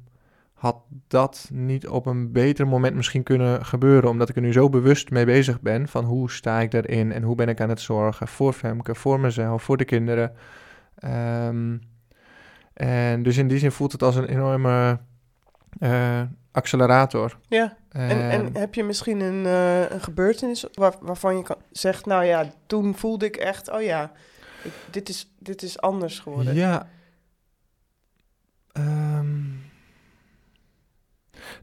had dat niet op een beter moment misschien kunnen gebeuren, omdat ik er nu zo bewust mee bezig ben van hoe sta ik daarin en hoe ben ik aan het zorgen voor Femke, voor mezelf, voor de kinderen. Ehm, en dus in die zin voelt het als een enorme eh, accelerator. Ja. En, en Ehm, heb je misschien een, eh, een gebeurtenis waar, waarvan je kan, zegt, nou ja, toen voelde ik echt, oh ja, ik- dit, is, dit is anders geworden. Ja. Ehm,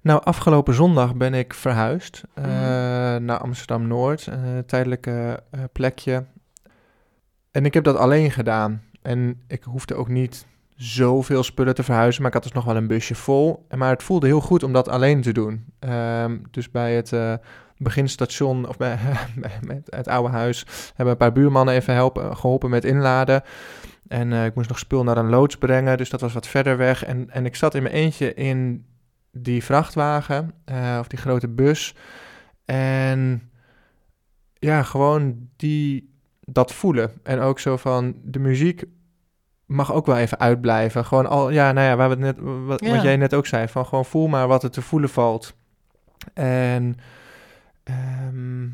nou, afgelopen zondag ben ik verhuisd eh, Mhm. naar Amsterdam-Noord, een tijdelijke eh, plekje. En ik heb dat alleen gedaan. En ik hoefde ook niet zoveel spullen te verhuizen, maar ik had dus nog wel een busje vol. Maar het voelde heel goed om dat alleen te doen. Ehm, dus bij het eh, beginstation, of bij, het oude huis, hebben een paar buurmannen even helpen, geholpen met inladen. En eh, ik moest nog spul naar een loods brengen, dus dat was wat verder weg. En, en ik zat in mijn eentje in die vrachtwagen, eh, of die grote bus. En ja, gewoon die, dat voelen. En ook zo van, de muziek mag ook wel even uitblijven. Gewoon al, ja, nou ja, waar we het net, wat, Ja. wat jij net ook zei, van gewoon voel maar wat er te voelen valt. En ehm,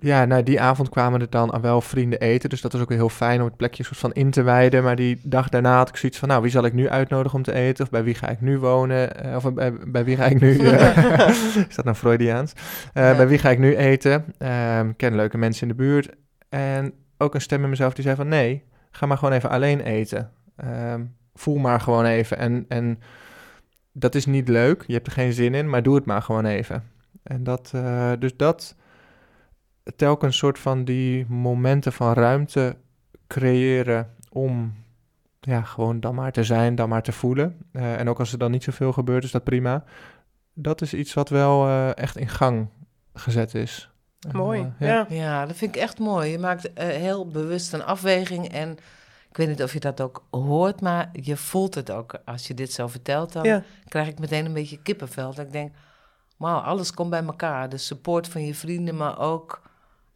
ja, nou, die avond kwamen er dan wel vrienden eten. Dus dat was ook weer heel fijn om het plekje soort van in te wijden. Maar die dag daarna had ik zoiets van, nou, wie zal ik nu uitnodigen om te eten? Of bij wie ga ik nu wonen? Eh, of bij, bij wie ga ik nu... eh, is dat nou Freudiaans? Eh, Ja. Bij wie ga ik nu eten? Ehm, ik ken leuke mensen in de buurt. En ook een stem in mezelf die zei van, nee, ga maar gewoon even alleen eten. Ehm, voel maar gewoon even. En, en dat is niet leuk, je hebt er geen zin in, maar doe het maar gewoon even. En dat, eh, dus dat telkens soort van die momenten van ruimte creëren om ja, gewoon dan maar te zijn, dan maar te voelen. Eh, en ook als er dan niet zoveel gebeurt, is dat prima. Dat is iets wat wel eh, echt in gang gezet is. Mooi. eh, ja. Ja, dat vind ik echt mooi. Je maakt heel bewust een afweging en ik weet niet of je dat ook hoort, maar je voelt het ook. Als je dit zo vertelt, dan Ja. krijg ik meteen een beetje kippenvel. Dat ik denk, wauw, alles komt bij elkaar. De support van je vrienden, maar ook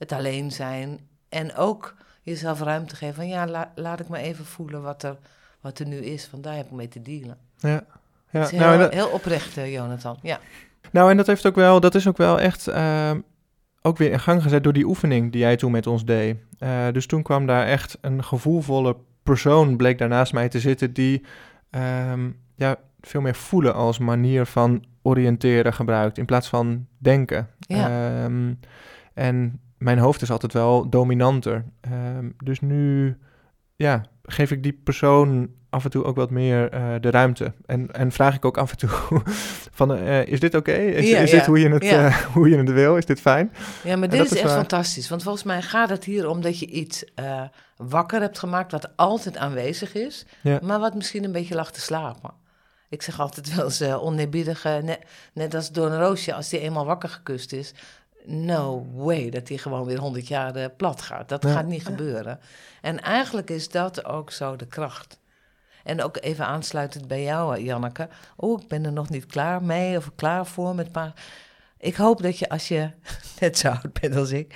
het alleen zijn. En ook jezelf ruimte geven van, ja, la- laat ik maar even voelen wat er, wat er nu is. Want daar heb ik mee te dealen. Ja. Ja, heel, nou, dat- heel oprecht, eh, Jonathan. Ja. Nou, en dat heeft ook wel, dat is ook wel echt ehm, ook weer in gang gezet door die oefening die jij toen met ons deed. Eh, dus toen kwam daar echt een gevoelvolle persoon, bleek daar naast mij te zitten, die ehm, ja, veel meer voelen als manier van oriënteren gebruikt in plaats van denken. Ja. Ehm, en mijn hoofd is altijd wel dominanter. Ehm, dus nu ja, geef ik die persoon af en toe ook wat meer eh, de ruimte. En, en vraag ik ook af en toe van, eh, is dit oké? Is, Ja, is ja. dit hoe je, het, Ja. eh, hoe je het wil? Is dit fijn? Ja, maar dit is is echt waar. fantastisch. Want volgens mij gaat het hier om dat je iets wakker hebt gemaakt wat altijd aanwezig is, maar wat misschien een beetje lag te slapen. Ik zeg altijd wel eens uh, net, net als door een roosje, als die eenmaal wakker gekust is, no way dat die gewoon weer honderd jaar eh, plat gaat. Dat Ja. gaat niet gebeuren. En eigenlijk is dat ook zo de kracht. En ook even aansluitend bij jou, eh, Janneke. Oh, ik ben er nog niet klaar mee of klaar voor met paar. Ik hoop dat je als je net zo oud bent als ik,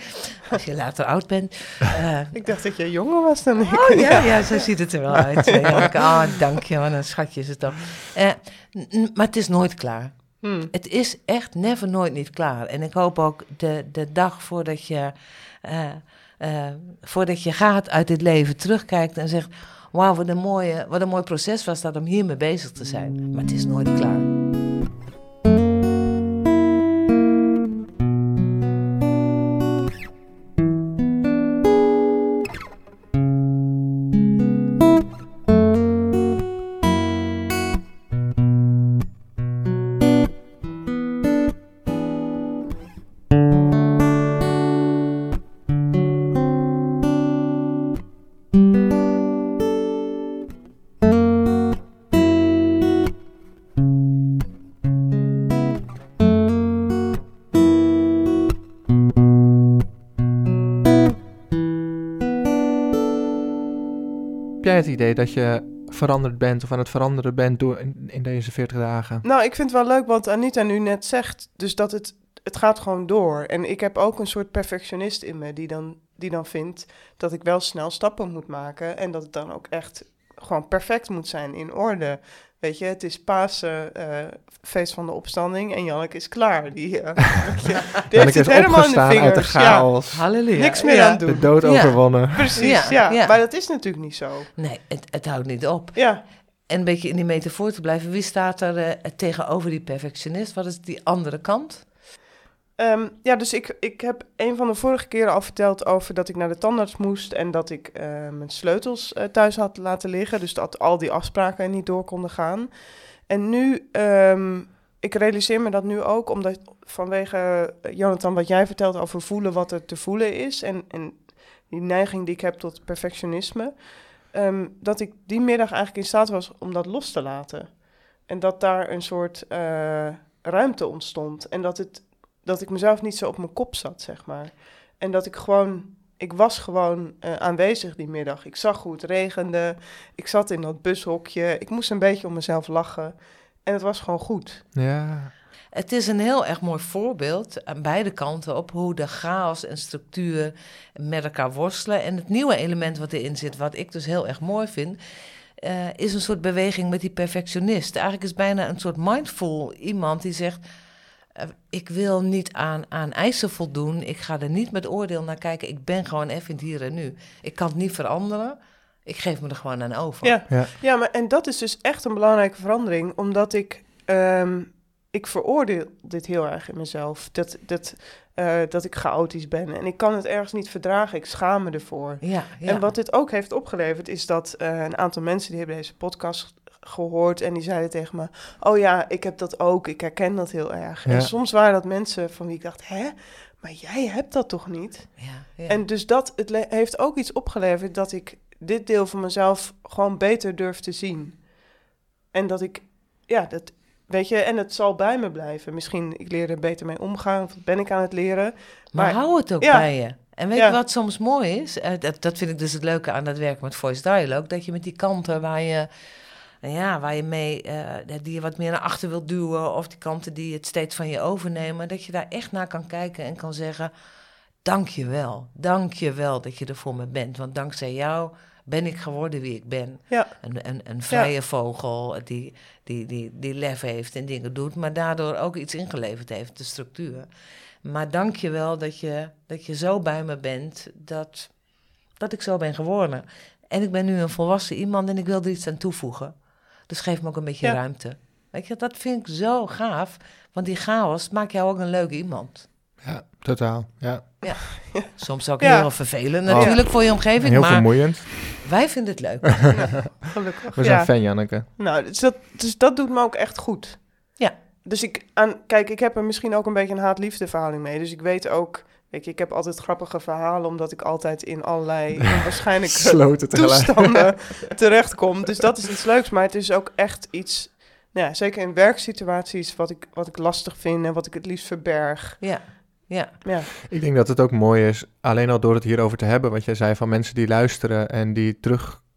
als je later oud bent. eh, Ik dacht dat jij jonger was dan ik. oh ja, ja, zo ziet het er wel uit. Janneke. Ah, dank je, wat een schatje is het toch. Eh, n- n- maar het is nooit klaar. Hmm. Het is echt never nooit niet klaar. En ik hoop ook de, de dag voordat je, eh, eh, voordat je gaat uit dit leven terugkijkt en zegt... Wauw, wat, een mooie, wat een mooi proces was dat om hiermee bezig te zijn. Maar het is nooit klaar. Het idee dat je veranderd bent of aan het veranderen bent door in, deze 40 dagen? Nou, ik vind het wel leuk wat Anita nu net zegt. Dus dat het, het gaat gewoon door. En ik heb ook een soort perfectionist in me die dan, die dan vindt dat ik wel snel stappen moet maken. En dat het dan ook echt gewoon perfect moet zijn, in orde. Weet je, het is Pasen, eh, feest van de opstanding en Janneke is klaar. Die, eh, je, die Janneke heeft het is helemaal in de opgestaan uit de vingers. Ja, chaos, Halleluja. niks meer Ja. aan doen. de dood Ja. overwonnen. Precies, Ja, ja, ja. Maar dat is natuurlijk niet zo. Nee, het, het houdt niet op. Ja, En een beetje in die metafoor te blijven. Wie staat er eh, tegenover die perfectionist? Wat is die andere kant? Ehm, ja, dus ik, ik heb een van de vorige keren al verteld over dat ik naar de tandarts moest en dat ik eh, mijn sleutels eh, thuis had laten liggen. Dus dat al die afspraken niet door konden gaan. En nu, ehm, ik realiseer me dat nu ook, omdat vanwege, eh, Jonathan, wat jij vertelt over voelen wat er te voelen is en, en die neiging die ik heb tot perfectionisme, ehm, dat ik die middag eigenlijk in staat was om dat los te laten. En dat daar een soort ruimte ontstond. En dat, het, dat ik mezelf niet zo op mijn kop zat, zeg maar. En dat ik gewoon, ik was gewoon eh, aanwezig die middag. Ik zag hoe het regende. Ik zat in dat bushokje. Ik moest een beetje om mezelf lachen. En het was gewoon goed. Ja, Het is een heel erg mooi voorbeeld aan beide kanten op hoe de chaos en structuur met elkaar worstelen. En het nieuwe element wat erin zit, wat ik dus heel erg mooi vind, eh, is een soort beweging met die perfectionist. Eigenlijk is bijna een soort mindful iemand die zegt. Eh, ik wil niet aan, aan eisen voldoen. Ik ga er niet met oordeel naar kijken. Ik ben gewoon even in het hier en nu. Ik kan het niet veranderen. Ik geef me er gewoon aan over. Ja, Ja. ja maar en dat is dus echt een belangrijke verandering, omdat ik, ehm, ik veroordeel dit heel erg in mezelf. Dat, dat, eh, dat ik chaotisch ben. En ik kan het ergens niet verdragen. Ik schaam me ervoor. Ja, ja. En wat dit ook heeft opgeleverd, is dat eh, een aantal mensen die hebben deze podcast gehoord en die zeiden tegen me: Oh ja, ik heb dat ook, ik herken dat heel erg. Ja. En soms waren dat mensen van wie ik dacht: Hè, maar jij hebt dat toch niet? Ja, ja. En dus dat het heeft ook iets opgeleverd dat ik dit deel van mezelf gewoon beter durf te zien. En dat ik, ja, dat weet je, en het zal bij me blijven. Misschien ik leer er beter mee omgaan, of ben ik aan het leren. Maar, Maar- hou het ook ja. bij je. En weet Ja. je wat soms mooi is? Eh, dat, dat vind ik dus het leuke aan dat werk met Voice Dialogue. Dat je met die kanten waar je, nou ja, waar je mee, eh, die je wat meer naar achter wilt duwen. Of die kanten die het steeds van je overnemen. Dat je daar echt naar kan kijken en kan zeggen... Dank je wel. Dank je wel dat je er voor me bent. Want dankzij jou ben ik geworden wie ik ben. Ja, Een, een, een vrije vogel die, die, die, die lef heeft en dingen doet, maar daardoor ook iets ingeleverd heeft, de structuur. Maar dank je wel dat je, dat je zo bij me bent dat, dat ik zo ben geworden. En ik ben nu een volwassen iemand en ik wil er iets aan toevoegen. Dus geef me ook een beetje Ja. ruimte. Weet je, dat vind ik zo gaaf, want die chaos maakt jou ook een leuk iemand. Ja, totaal. Ja. Soms ook Ja. heel vervelend natuurlijk voor je omgeving, Heel maar vermoeiend. wij vinden het leuk. gelukkig. We zijn ja. fan, Janneke. Nou, dus dat, dus dat doet me ook echt goed. Ja. Dus ik, aan, kijk, ik heb er misschien ook een beetje een haat-liefde verhouding mee. Dus ik weet ook, weet je, ik heb altijd grappige verhalen, omdat ik altijd in allerlei waarschijnlijk Sloten tegelijk. toestanden terechtkom. Dus dat is iets leuks, maar het is ook echt iets, nou ja, zeker in werksituaties, wat ik, wat ik lastig vind en wat ik het liefst verberg. Ja, ja. Ja, Ik denk dat het ook mooi is, alleen al door het hierover te hebben, wat jij zei van mensen die luisteren en die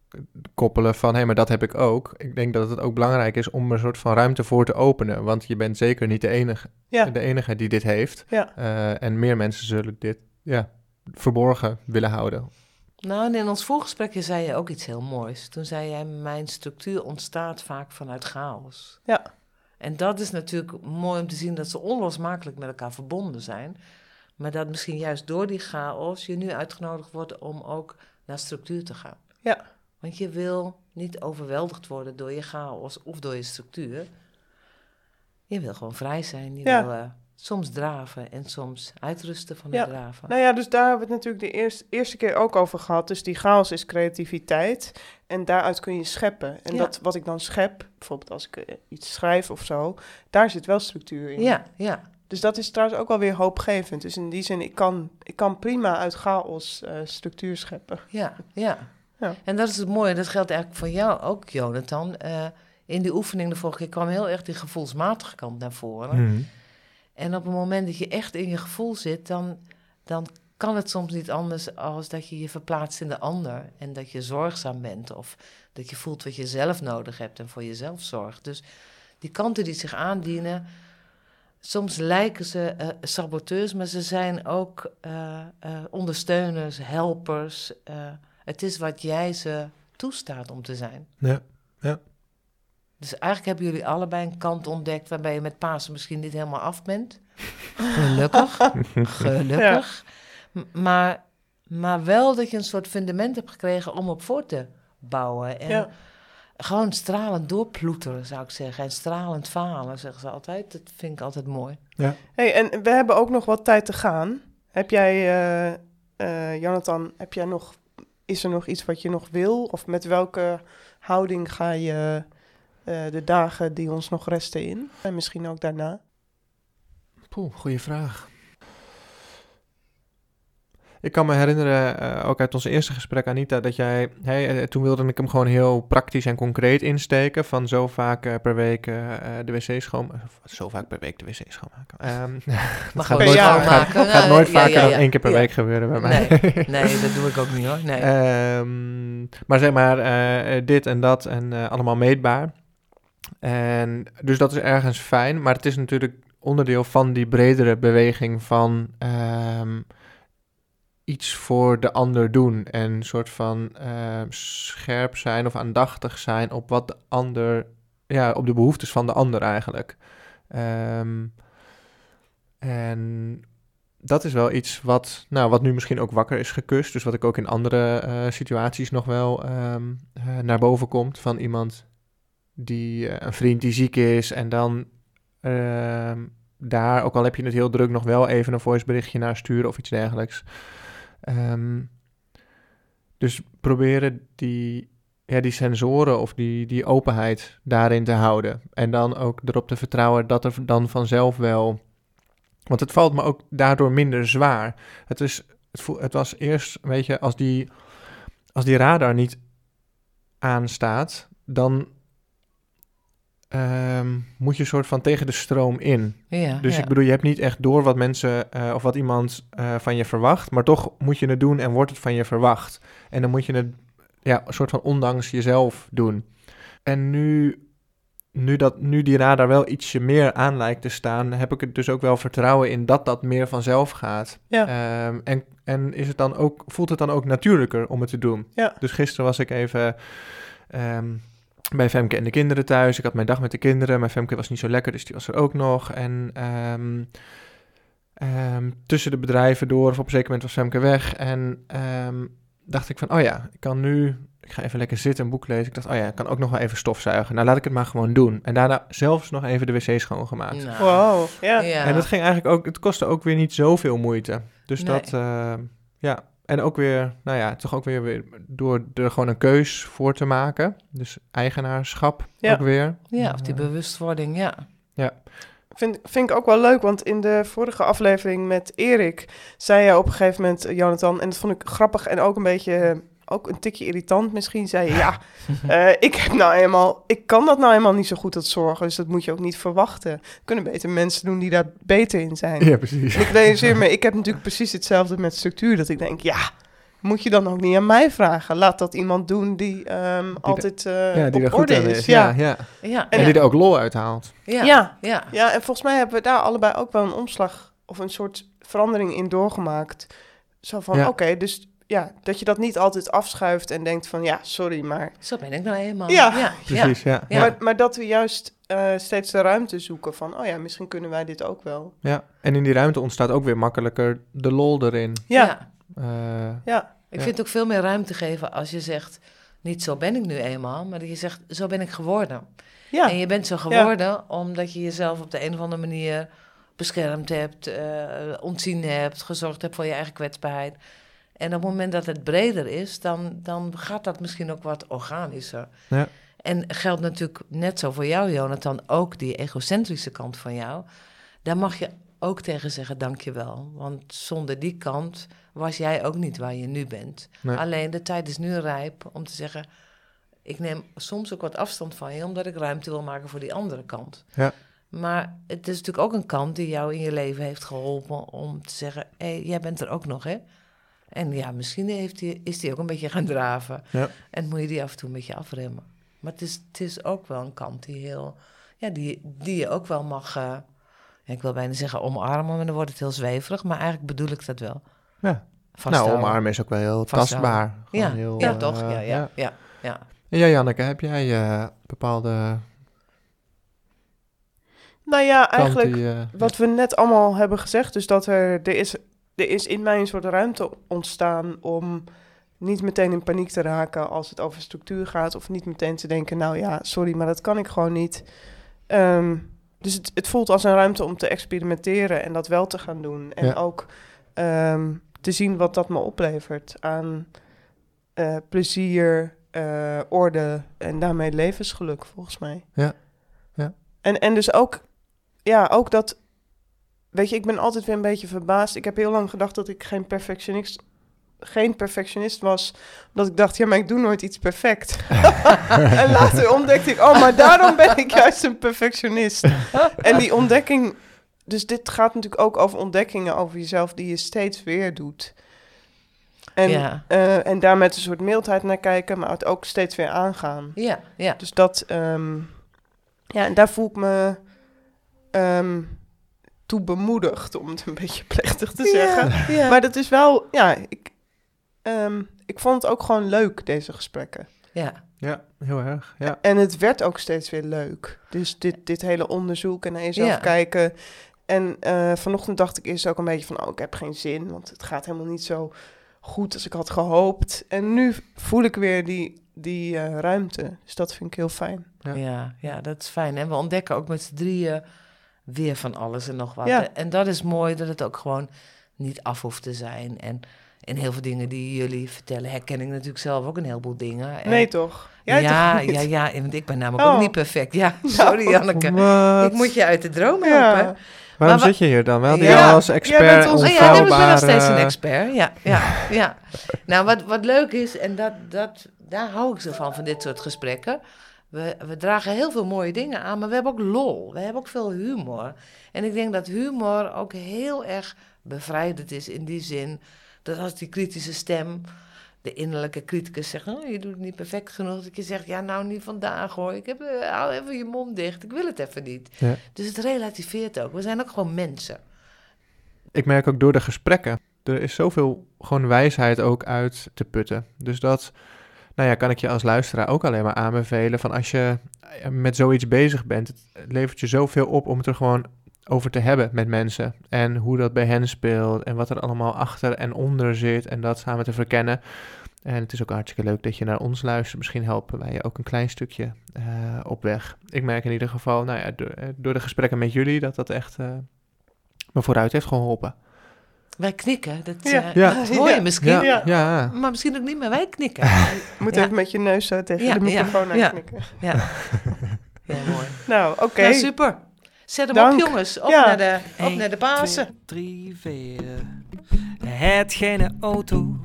terugkoppelen van hé, maar dat heb ik ook. Ik denk dat het ook belangrijk is om er een soort van ruimte voor te openen, want je bent zeker niet de enige, ja, de enige die dit heeft. ja. Eh, en meer mensen zullen dit ja, verborgen willen houden. Nou, en in ons voorgesprekje zei je ook iets heel moois. Toen zei jij, mijn structuur ontstaat vaak vanuit chaos. Ja. En dat is natuurlijk mooi om te zien dat ze onlosmakelijk met elkaar verbonden zijn. Maar dat misschien juist door die chaos je nu uitgenodigd wordt om ook naar structuur te gaan. Ja. Want je wil niet overweldigd worden door je chaos of door je structuur. Je wil gewoon vrij zijn. Je Ja. wil eh, soms draven en soms uitrusten van Ja. het draven. Nou ja, dus daar hebben we het natuurlijk de eerste, eerste keer ook over gehad. Dus die chaos is creativiteit. En daaruit kun je scheppen. En Ja. dat wat ik dan schep, bijvoorbeeld als ik eh, iets schrijf of zo, daar zit wel structuur in. Ja, ja. Dus dat is trouwens ook wel weer hoopgevend. Dus in die zin, ik kan, ik kan prima uit chaos eh, structuur scheppen. Ja, ja. Ja. En dat is het mooie, dat geldt eigenlijk voor jou ook, Jonathan. Eh, in die oefening de vorige keer kwam heel erg die gevoelsmatige kant naar voren. Mhm. En op het moment dat je echt in je gevoel zit, dan, dan kan het soms niet anders als dat je je verplaatst in de ander. En dat je zorgzaam bent of dat je voelt wat je zelf nodig hebt en voor jezelf zorgt. Dus die kanten die zich aandienen, soms lijken ze eh, saboteurs, maar ze zijn ook eh, ondersteuners, helpers. Het is wat jij ze toestaat om te zijn. Ja. Dus eigenlijk hebben jullie allebei een kant ontdekt waarbij je met Pasen misschien niet helemaal af bent. Gelukkig. Gelukkig. Maar, maar wel dat je een soort fundament hebt gekregen om op voor te bouwen. En Ja. gewoon stralend doorploeteren, zou ik zeggen. En stralend falen, zeggen ze altijd. Dat vind ik altijd mooi. Hey, en we hebben ook nog wat tijd te gaan. Heb jij, eh, eh, Jonathan, heb jij nog, is er nog iets wat je nog wil? Of met welke houding ga je eh, de dagen die ons nog resten in? En misschien ook daarna? Poeh, goede vraag. Ik kan me herinneren, eh, ook uit ons eerste gesprek, Anita, dat jij, hey, eh, toen wilde ik hem gewoon heel praktisch en concreet insteken, van zo vaak eh, per week de wc schoonmaken, zo vaak per week de wc schoonmaken. Ehm, Maar gaat nooit- gaat, gaat nooit ja, vaker ja, dan één keer per week gebeuren bij mij. Nee, nee, dat doe ik ook niet hoor. Nee. Ehm, maar zeg maar, dit en dat en allemaal meetbaar. En dus dat is ergens fijn, maar het is natuurlijk onderdeel van die bredere beweging van ehm, iets voor de ander doen. En een soort van ehm, scherp zijn of aandachtig zijn op wat de ander, ja, op de behoeftes van de ander eigenlijk. Ehm, en dat is wel iets wat, nou, wat nu misschien ook wakker is gekust. Dus wat ik ook in andere eh, situaties nog wel ehm, eh, naar boven komt. Van iemand die, eh, een vriend die ziek is. En dan ehm, daar, ook al heb je het heel druk, nog wel even een voiceberichtje naar sturen of iets dergelijks. Ehm, dus proberen die ja, die sensoren of die, die openheid daarin te houden. En dan ook erop te vertrouwen dat er dan vanzelf wel. Want het valt me ook daardoor minder zwaar. Het, is, het, het was eerst, weet je, als die, als die radar niet aanstaat, dan ehm, moet je soort van tegen de stroom in. Ja, Dus ja. ik bedoel, je hebt niet echt door wat mensen eh, of wat iemand eh, van je verwacht, maar toch moet je het doen en wordt het van je verwacht. En dan moet je het ja, een soort van ondanks jezelf doen. En nu, nu, dat, nu die radar wel ietsje meer aan lijkt te staan, heb ik het dus ook wel vertrouwen in dat dat meer vanzelf gaat. Ja. Ehm, en en is het dan ook, voelt het dan ook natuurlijker om het te doen? Ja. Dus gisteren was ik even ehm, bij Femke en de kinderen thuis. Ik had mijn dag met de kinderen. Mijn Femke was niet zo lekker, dus die was er ook nog. En ehm, ehm, tussen de bedrijven door, of op een zeker moment was Femke weg. En ehm, dacht ik van, oh ja, ik kan nu... Ik ga even lekker zitten, een boek lezen. Ik dacht, oh ja, ik kan ook nog wel even stofzuigen. Nou, laat ik het maar gewoon doen. En daarna zelfs nog even de wc schoongemaakt. Nou, Wow, ja. ja. En dat ging eigenlijk ook, het kostte ook weer niet zoveel moeite. Dus Nee. dat, eh, ja. En ook weer, nou ja, toch ook weer, weer door er gewoon een keus voor te maken. Dus eigenaarschap Ja. ook weer. Ja, of die bewustwording, ja. Vind, vind ik ook wel leuk, want in de vorige aflevering met Erik zei je op een gegeven moment, Jonathan, en dat vond ik grappig en ook een beetje, eh, ook een tikje irritant misschien, zei je, ja, eh, ik heb nou eenmaal, ik kan dat nou eenmaal niet zo goed, dat zorgen, dus dat moet je ook niet verwachten. Er kunnen beter mensen doen die daar beter in zijn. Ja, precies. En ik realiseer me, ik heb natuurlijk precies hetzelfde met structuur, dat ik denk, ja, moet je dan ook niet aan mij vragen. Laat dat iemand doen die ehm, altijd eh Ja, die op er orde is. is. Ja. Ja, ja. Ja, En ja. die er ook lol uithaalt. ja. Ja. ja. Ja, en volgens mij hebben we daar allebei ook wel een omslag of een soort verandering in doorgemaakt. Zo van, Ja. oké, dus ja, dat je dat niet altijd afschuift en denkt van, ja, sorry, maar... Zo ben ik nou eenmaal. Ja. ja. Precies, ja. Ja. Maar, maar dat we juist eh, steeds de ruimte zoeken van, oh ja, misschien kunnen wij dit ook wel. ja. En in die ruimte ontstaat ook weer makkelijker de lol erin. Ja, Ja. ja, Eh, ja, Ik Ja. vind het ook veel meer ruimte geven als je zegt, niet zo ben ik nu eenmaal, maar dat je zegt, zo ben ik geworden. En je bent zo geworden omdat je jezelf op de een of andere manier beschermd hebt, eh, ontzien hebt, gezorgd hebt voor je eigen kwetsbaarheid. En op het moment dat het breder is, dan, dan gaat dat misschien ook wat organischer. Ja. En geldt natuurlijk net zo voor jou, Jonathan, ook die egocentrische kant van jou. Daar mag je ook tegen zeggen, dankjewel. Want zonder die kant was jij ook niet waar je nu bent. Nee. Alleen de tijd is nu rijp om te zeggen, ik neem soms ook wat afstand van je, omdat ik ruimte wil maken voor die andere kant. Ja. Maar het is natuurlijk ook een kant die jou in je leven heeft geholpen om te zeggen, hé, hey, jij bent er ook nog, hè? En ja, misschien heeft die, is die ook een beetje gaan draven. Ja. En moet je die af en toe een beetje afremmen. Maar het is, het is ook wel een kant die heel, ja, die, die je ook wel mag, eh, ja, ik wil bijna zeggen omarmen, maar dan wordt het heel zweverig. Maar eigenlijk bedoel ik dat wel. Ja. nou, omarmen is ook wel heel Vasthouden. tastbaar. Ja, heel, ja eh, toch? Ja, ja, ja. ja. En jij, Janneke, heb jij eh, bepaalde nou ja, eigenlijk die, eh, wat we net allemaal hebben gezegd, dus dat er, er, is, er is in mij een soort ruimte ontstaan om niet meteen in paniek te raken als het over structuur gaat, of niet meteen te denken, nou ja, sorry, maar dat kan ik gewoon niet. Ehm, dus het, het voelt als een ruimte om te experimenteren en dat wel te gaan doen. En Ja. ook ehm, te zien wat dat me oplevert aan eh, plezier, eh, orde en daarmee levensgeluk, volgens mij. Ja. Ja. En, en dus ook, ja, ook dat Weet je, ik ben altijd weer een beetje verbaasd. Ik heb heel lang gedacht dat ik geen perfectionist, geen perfectionist was. Omdat ik dacht, ja, maar ik doe nooit iets perfect. en later ontdekte ik, oh, maar daarom ben ik juist een perfectionist. en die ontdekking, dus dit gaat natuurlijk ook over ontdekkingen over jezelf die je steeds weer doet. En, Ja. eh, en daar met een soort mildheid naar kijken, maar het ook steeds weer aangaan. Ja, ja. Dus dat, ehm, ja, en daar voel ik me ehm, toe bemoedigd, om het een beetje plechtig te zeggen. Maar dat is wel, ja, ik, ehm, ik vond het ook gewoon leuk, deze gesprekken. ja. Ja, heel erg. Ja. En het werd ook steeds weer leuk. Dus dit, dit hele onderzoek en naar jezelf Ja. kijken. En eh, vanochtend dacht ik eerst ook een beetje van, oh, ik heb geen zin, want het gaat helemaal niet zo goed als ik had gehoopt. En nu voel ik weer die, die eh, ruimte. Dus dat vind ik heel fijn. Ja. Ja. Ja, dat is fijn. En we ontdekken ook met z'n drieën weer van alles en nog wat. Ja. En dat is mooi dat het ook gewoon niet af hoeft te zijn. En En heel veel dingen die jullie vertellen, herken ik natuurlijk zelf ook een heleboel dingen. En- Nee, toch? Jij ja, toch ja, ja, want ik ben namelijk Oh. ook niet perfect. Ja, sorry Janneke. Wat? Ik moet je uit de droom helpen. Ja. Waarom Maar zit je hier dan? Wel die Ja, al als expert ons- Oh ja, ik ben nog steeds een expert. Ja, ja, ja. Nou, wat, wat leuk is, en dat, dat, daar hou ik zo van, van dit soort gesprekken. We, we dragen heel veel mooie dingen aan, maar we hebben ook lol. We hebben ook veel humor. En ik denk dat humor ook heel erg bevrijdend is in die zin dat als die kritische stem, de innerlijke criticus zegt, oh, je doet het niet perfect genoeg, dat je zegt, ja, nou niet vandaag hoor, ik heb, eh, hou even je mond dicht, ik wil het even niet. Ja. Dus het relativeert ook. We zijn ook gewoon mensen. Ik merk ook door de gesprekken, er is zoveel gewoon wijsheid ook uit te putten. Dus dat, nou ja, kan ik je als luisteraar ook alleen maar aanbevelen van als je eh, met zoiets bezig bent, het levert je zoveel op om het er gewoon over te hebben met mensen. En hoe dat bij hen speelt en wat er allemaal achter en onder zit en dat samen te verkennen. En het is ook hartstikke leuk dat je naar ons luistert. Misschien helpen wij je ook een klein stukje eh, op weg. Ik merk in ieder geval, nou ja, door, eh, de gesprekken met jullie, dat dat echt me vooruit heeft geholpen. Wij knikken, dat, Ja. eh, Ja. dat hoor je Ja. misschien. Ja, Ja. ja. Maar misschien ook niet, maar wij knikken. Je moet Ja. even met je neus zo tegen Ja, de ja, microfoon ja. aanknikken. Ja, ja mooi. Nou, oké. Nou, super. Zet hem Dank. op, jongens. Op, Ja. naar, de, op Eén, naar de Pasen. Drie, vier. Het geen auto.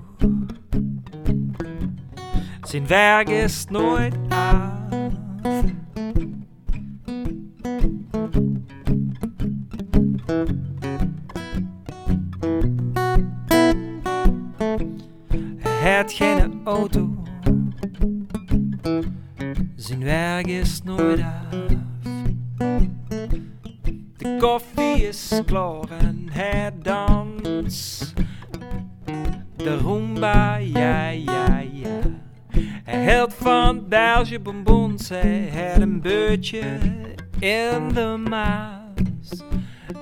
Zijn werk is nooit af. Het geen auto. Zijn werk is nooit af. De koffie is klaar en hij dans. De Roomba, ja, ja, ja. Hij hield van Belgische bonbons, hij had een beurtje in de maas.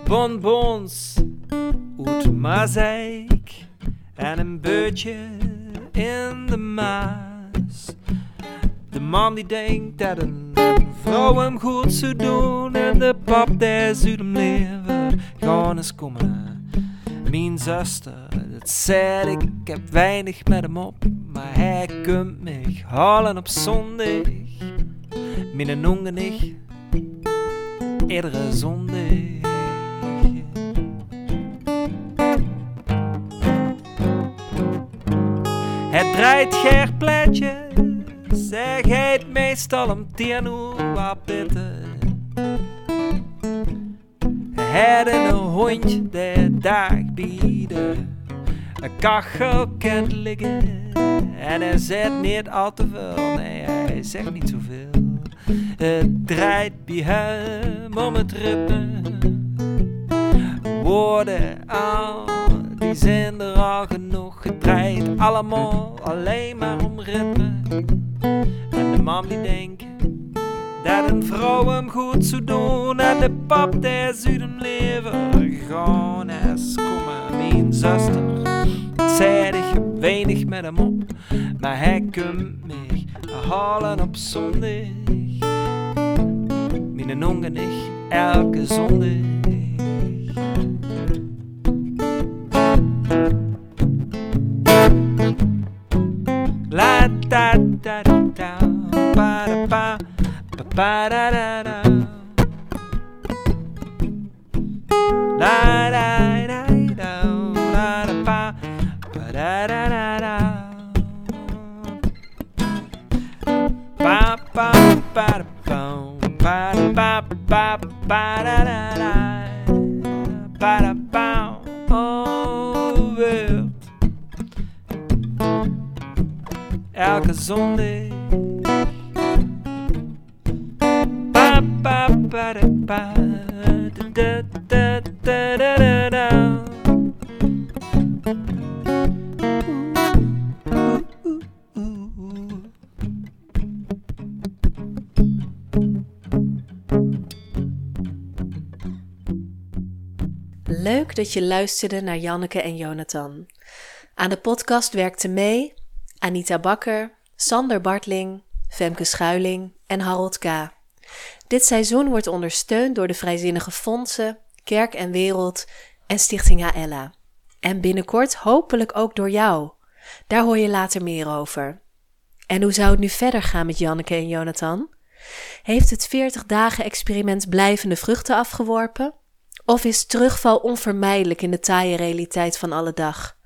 Bonbons uit Mazeik en een beurtje in de maas. De man die denkt dat een vrouw hem goed zou doen en de pap die zou hem leven. Gewoon eens komen. Mijn zuster, dat zei ik, ik heb weinig met hem op, maar hij kunt mij halen op zondag. Mijn ongen niet, iedere zondag. Het draait gerpletje, zeg hij het meestal om tien uur wat pitten. Hij had een hondje de dag bieden, een kachel kent liggen. En hij zegt niet al te veel, nee hij zegt niet zoveel. Het draait bij hem om het ritme woorden aan, die zijn er al genoeg. Het draait allemaal alleen maar om ritme. En de man die denkt dat een vrouw hem goed zou doen. En de pap die zou hem leven. Gewoon eens komen, mijn zuster. Zei ik weinig met hem op, maar hij kunt mij halen op zondag. Mijn ongen niet elke zondag. Dat je luisterde naar Janneke en Jonathan. Aan de podcast werkten mee Anita Bakker, Sander Bartling, Femke Schuiling en Harold K. Dit seizoen wordt ondersteund door de Vrijzinnige Fondsen, Kerk en Wereld en Stichting HLA. En binnenkort hopelijk ook door jou. Daar hoor je later meer over. En hoe zou het nu verder gaan met Janneke en Jonathan? Heeft het 40 dagen experiment blijvende vruchten afgeworpen? Of is terugval onvermijdelijk in de taaie realiteit van alle dag?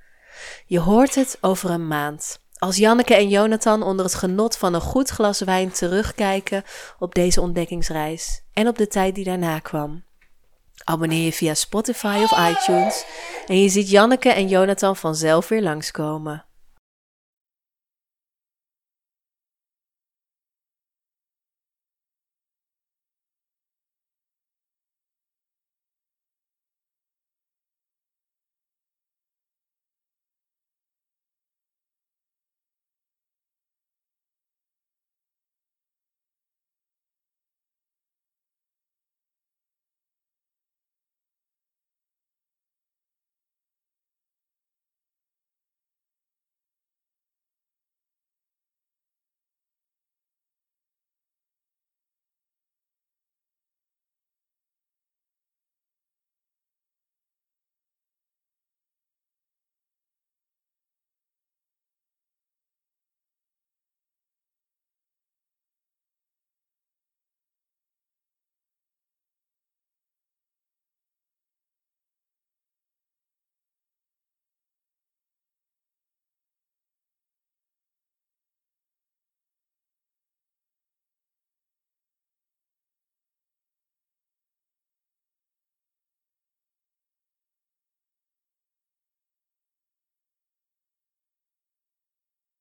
Je hoort het over een maand. Als Janneke en Jonathan onder het genot van een goed glas wijn terugkijken op deze ontdekkingsreis en op de tijd die daarna kwam. Abonneer je via Spotify of iTunes en je ziet Janneke en Jonathan vanzelf weer langskomen.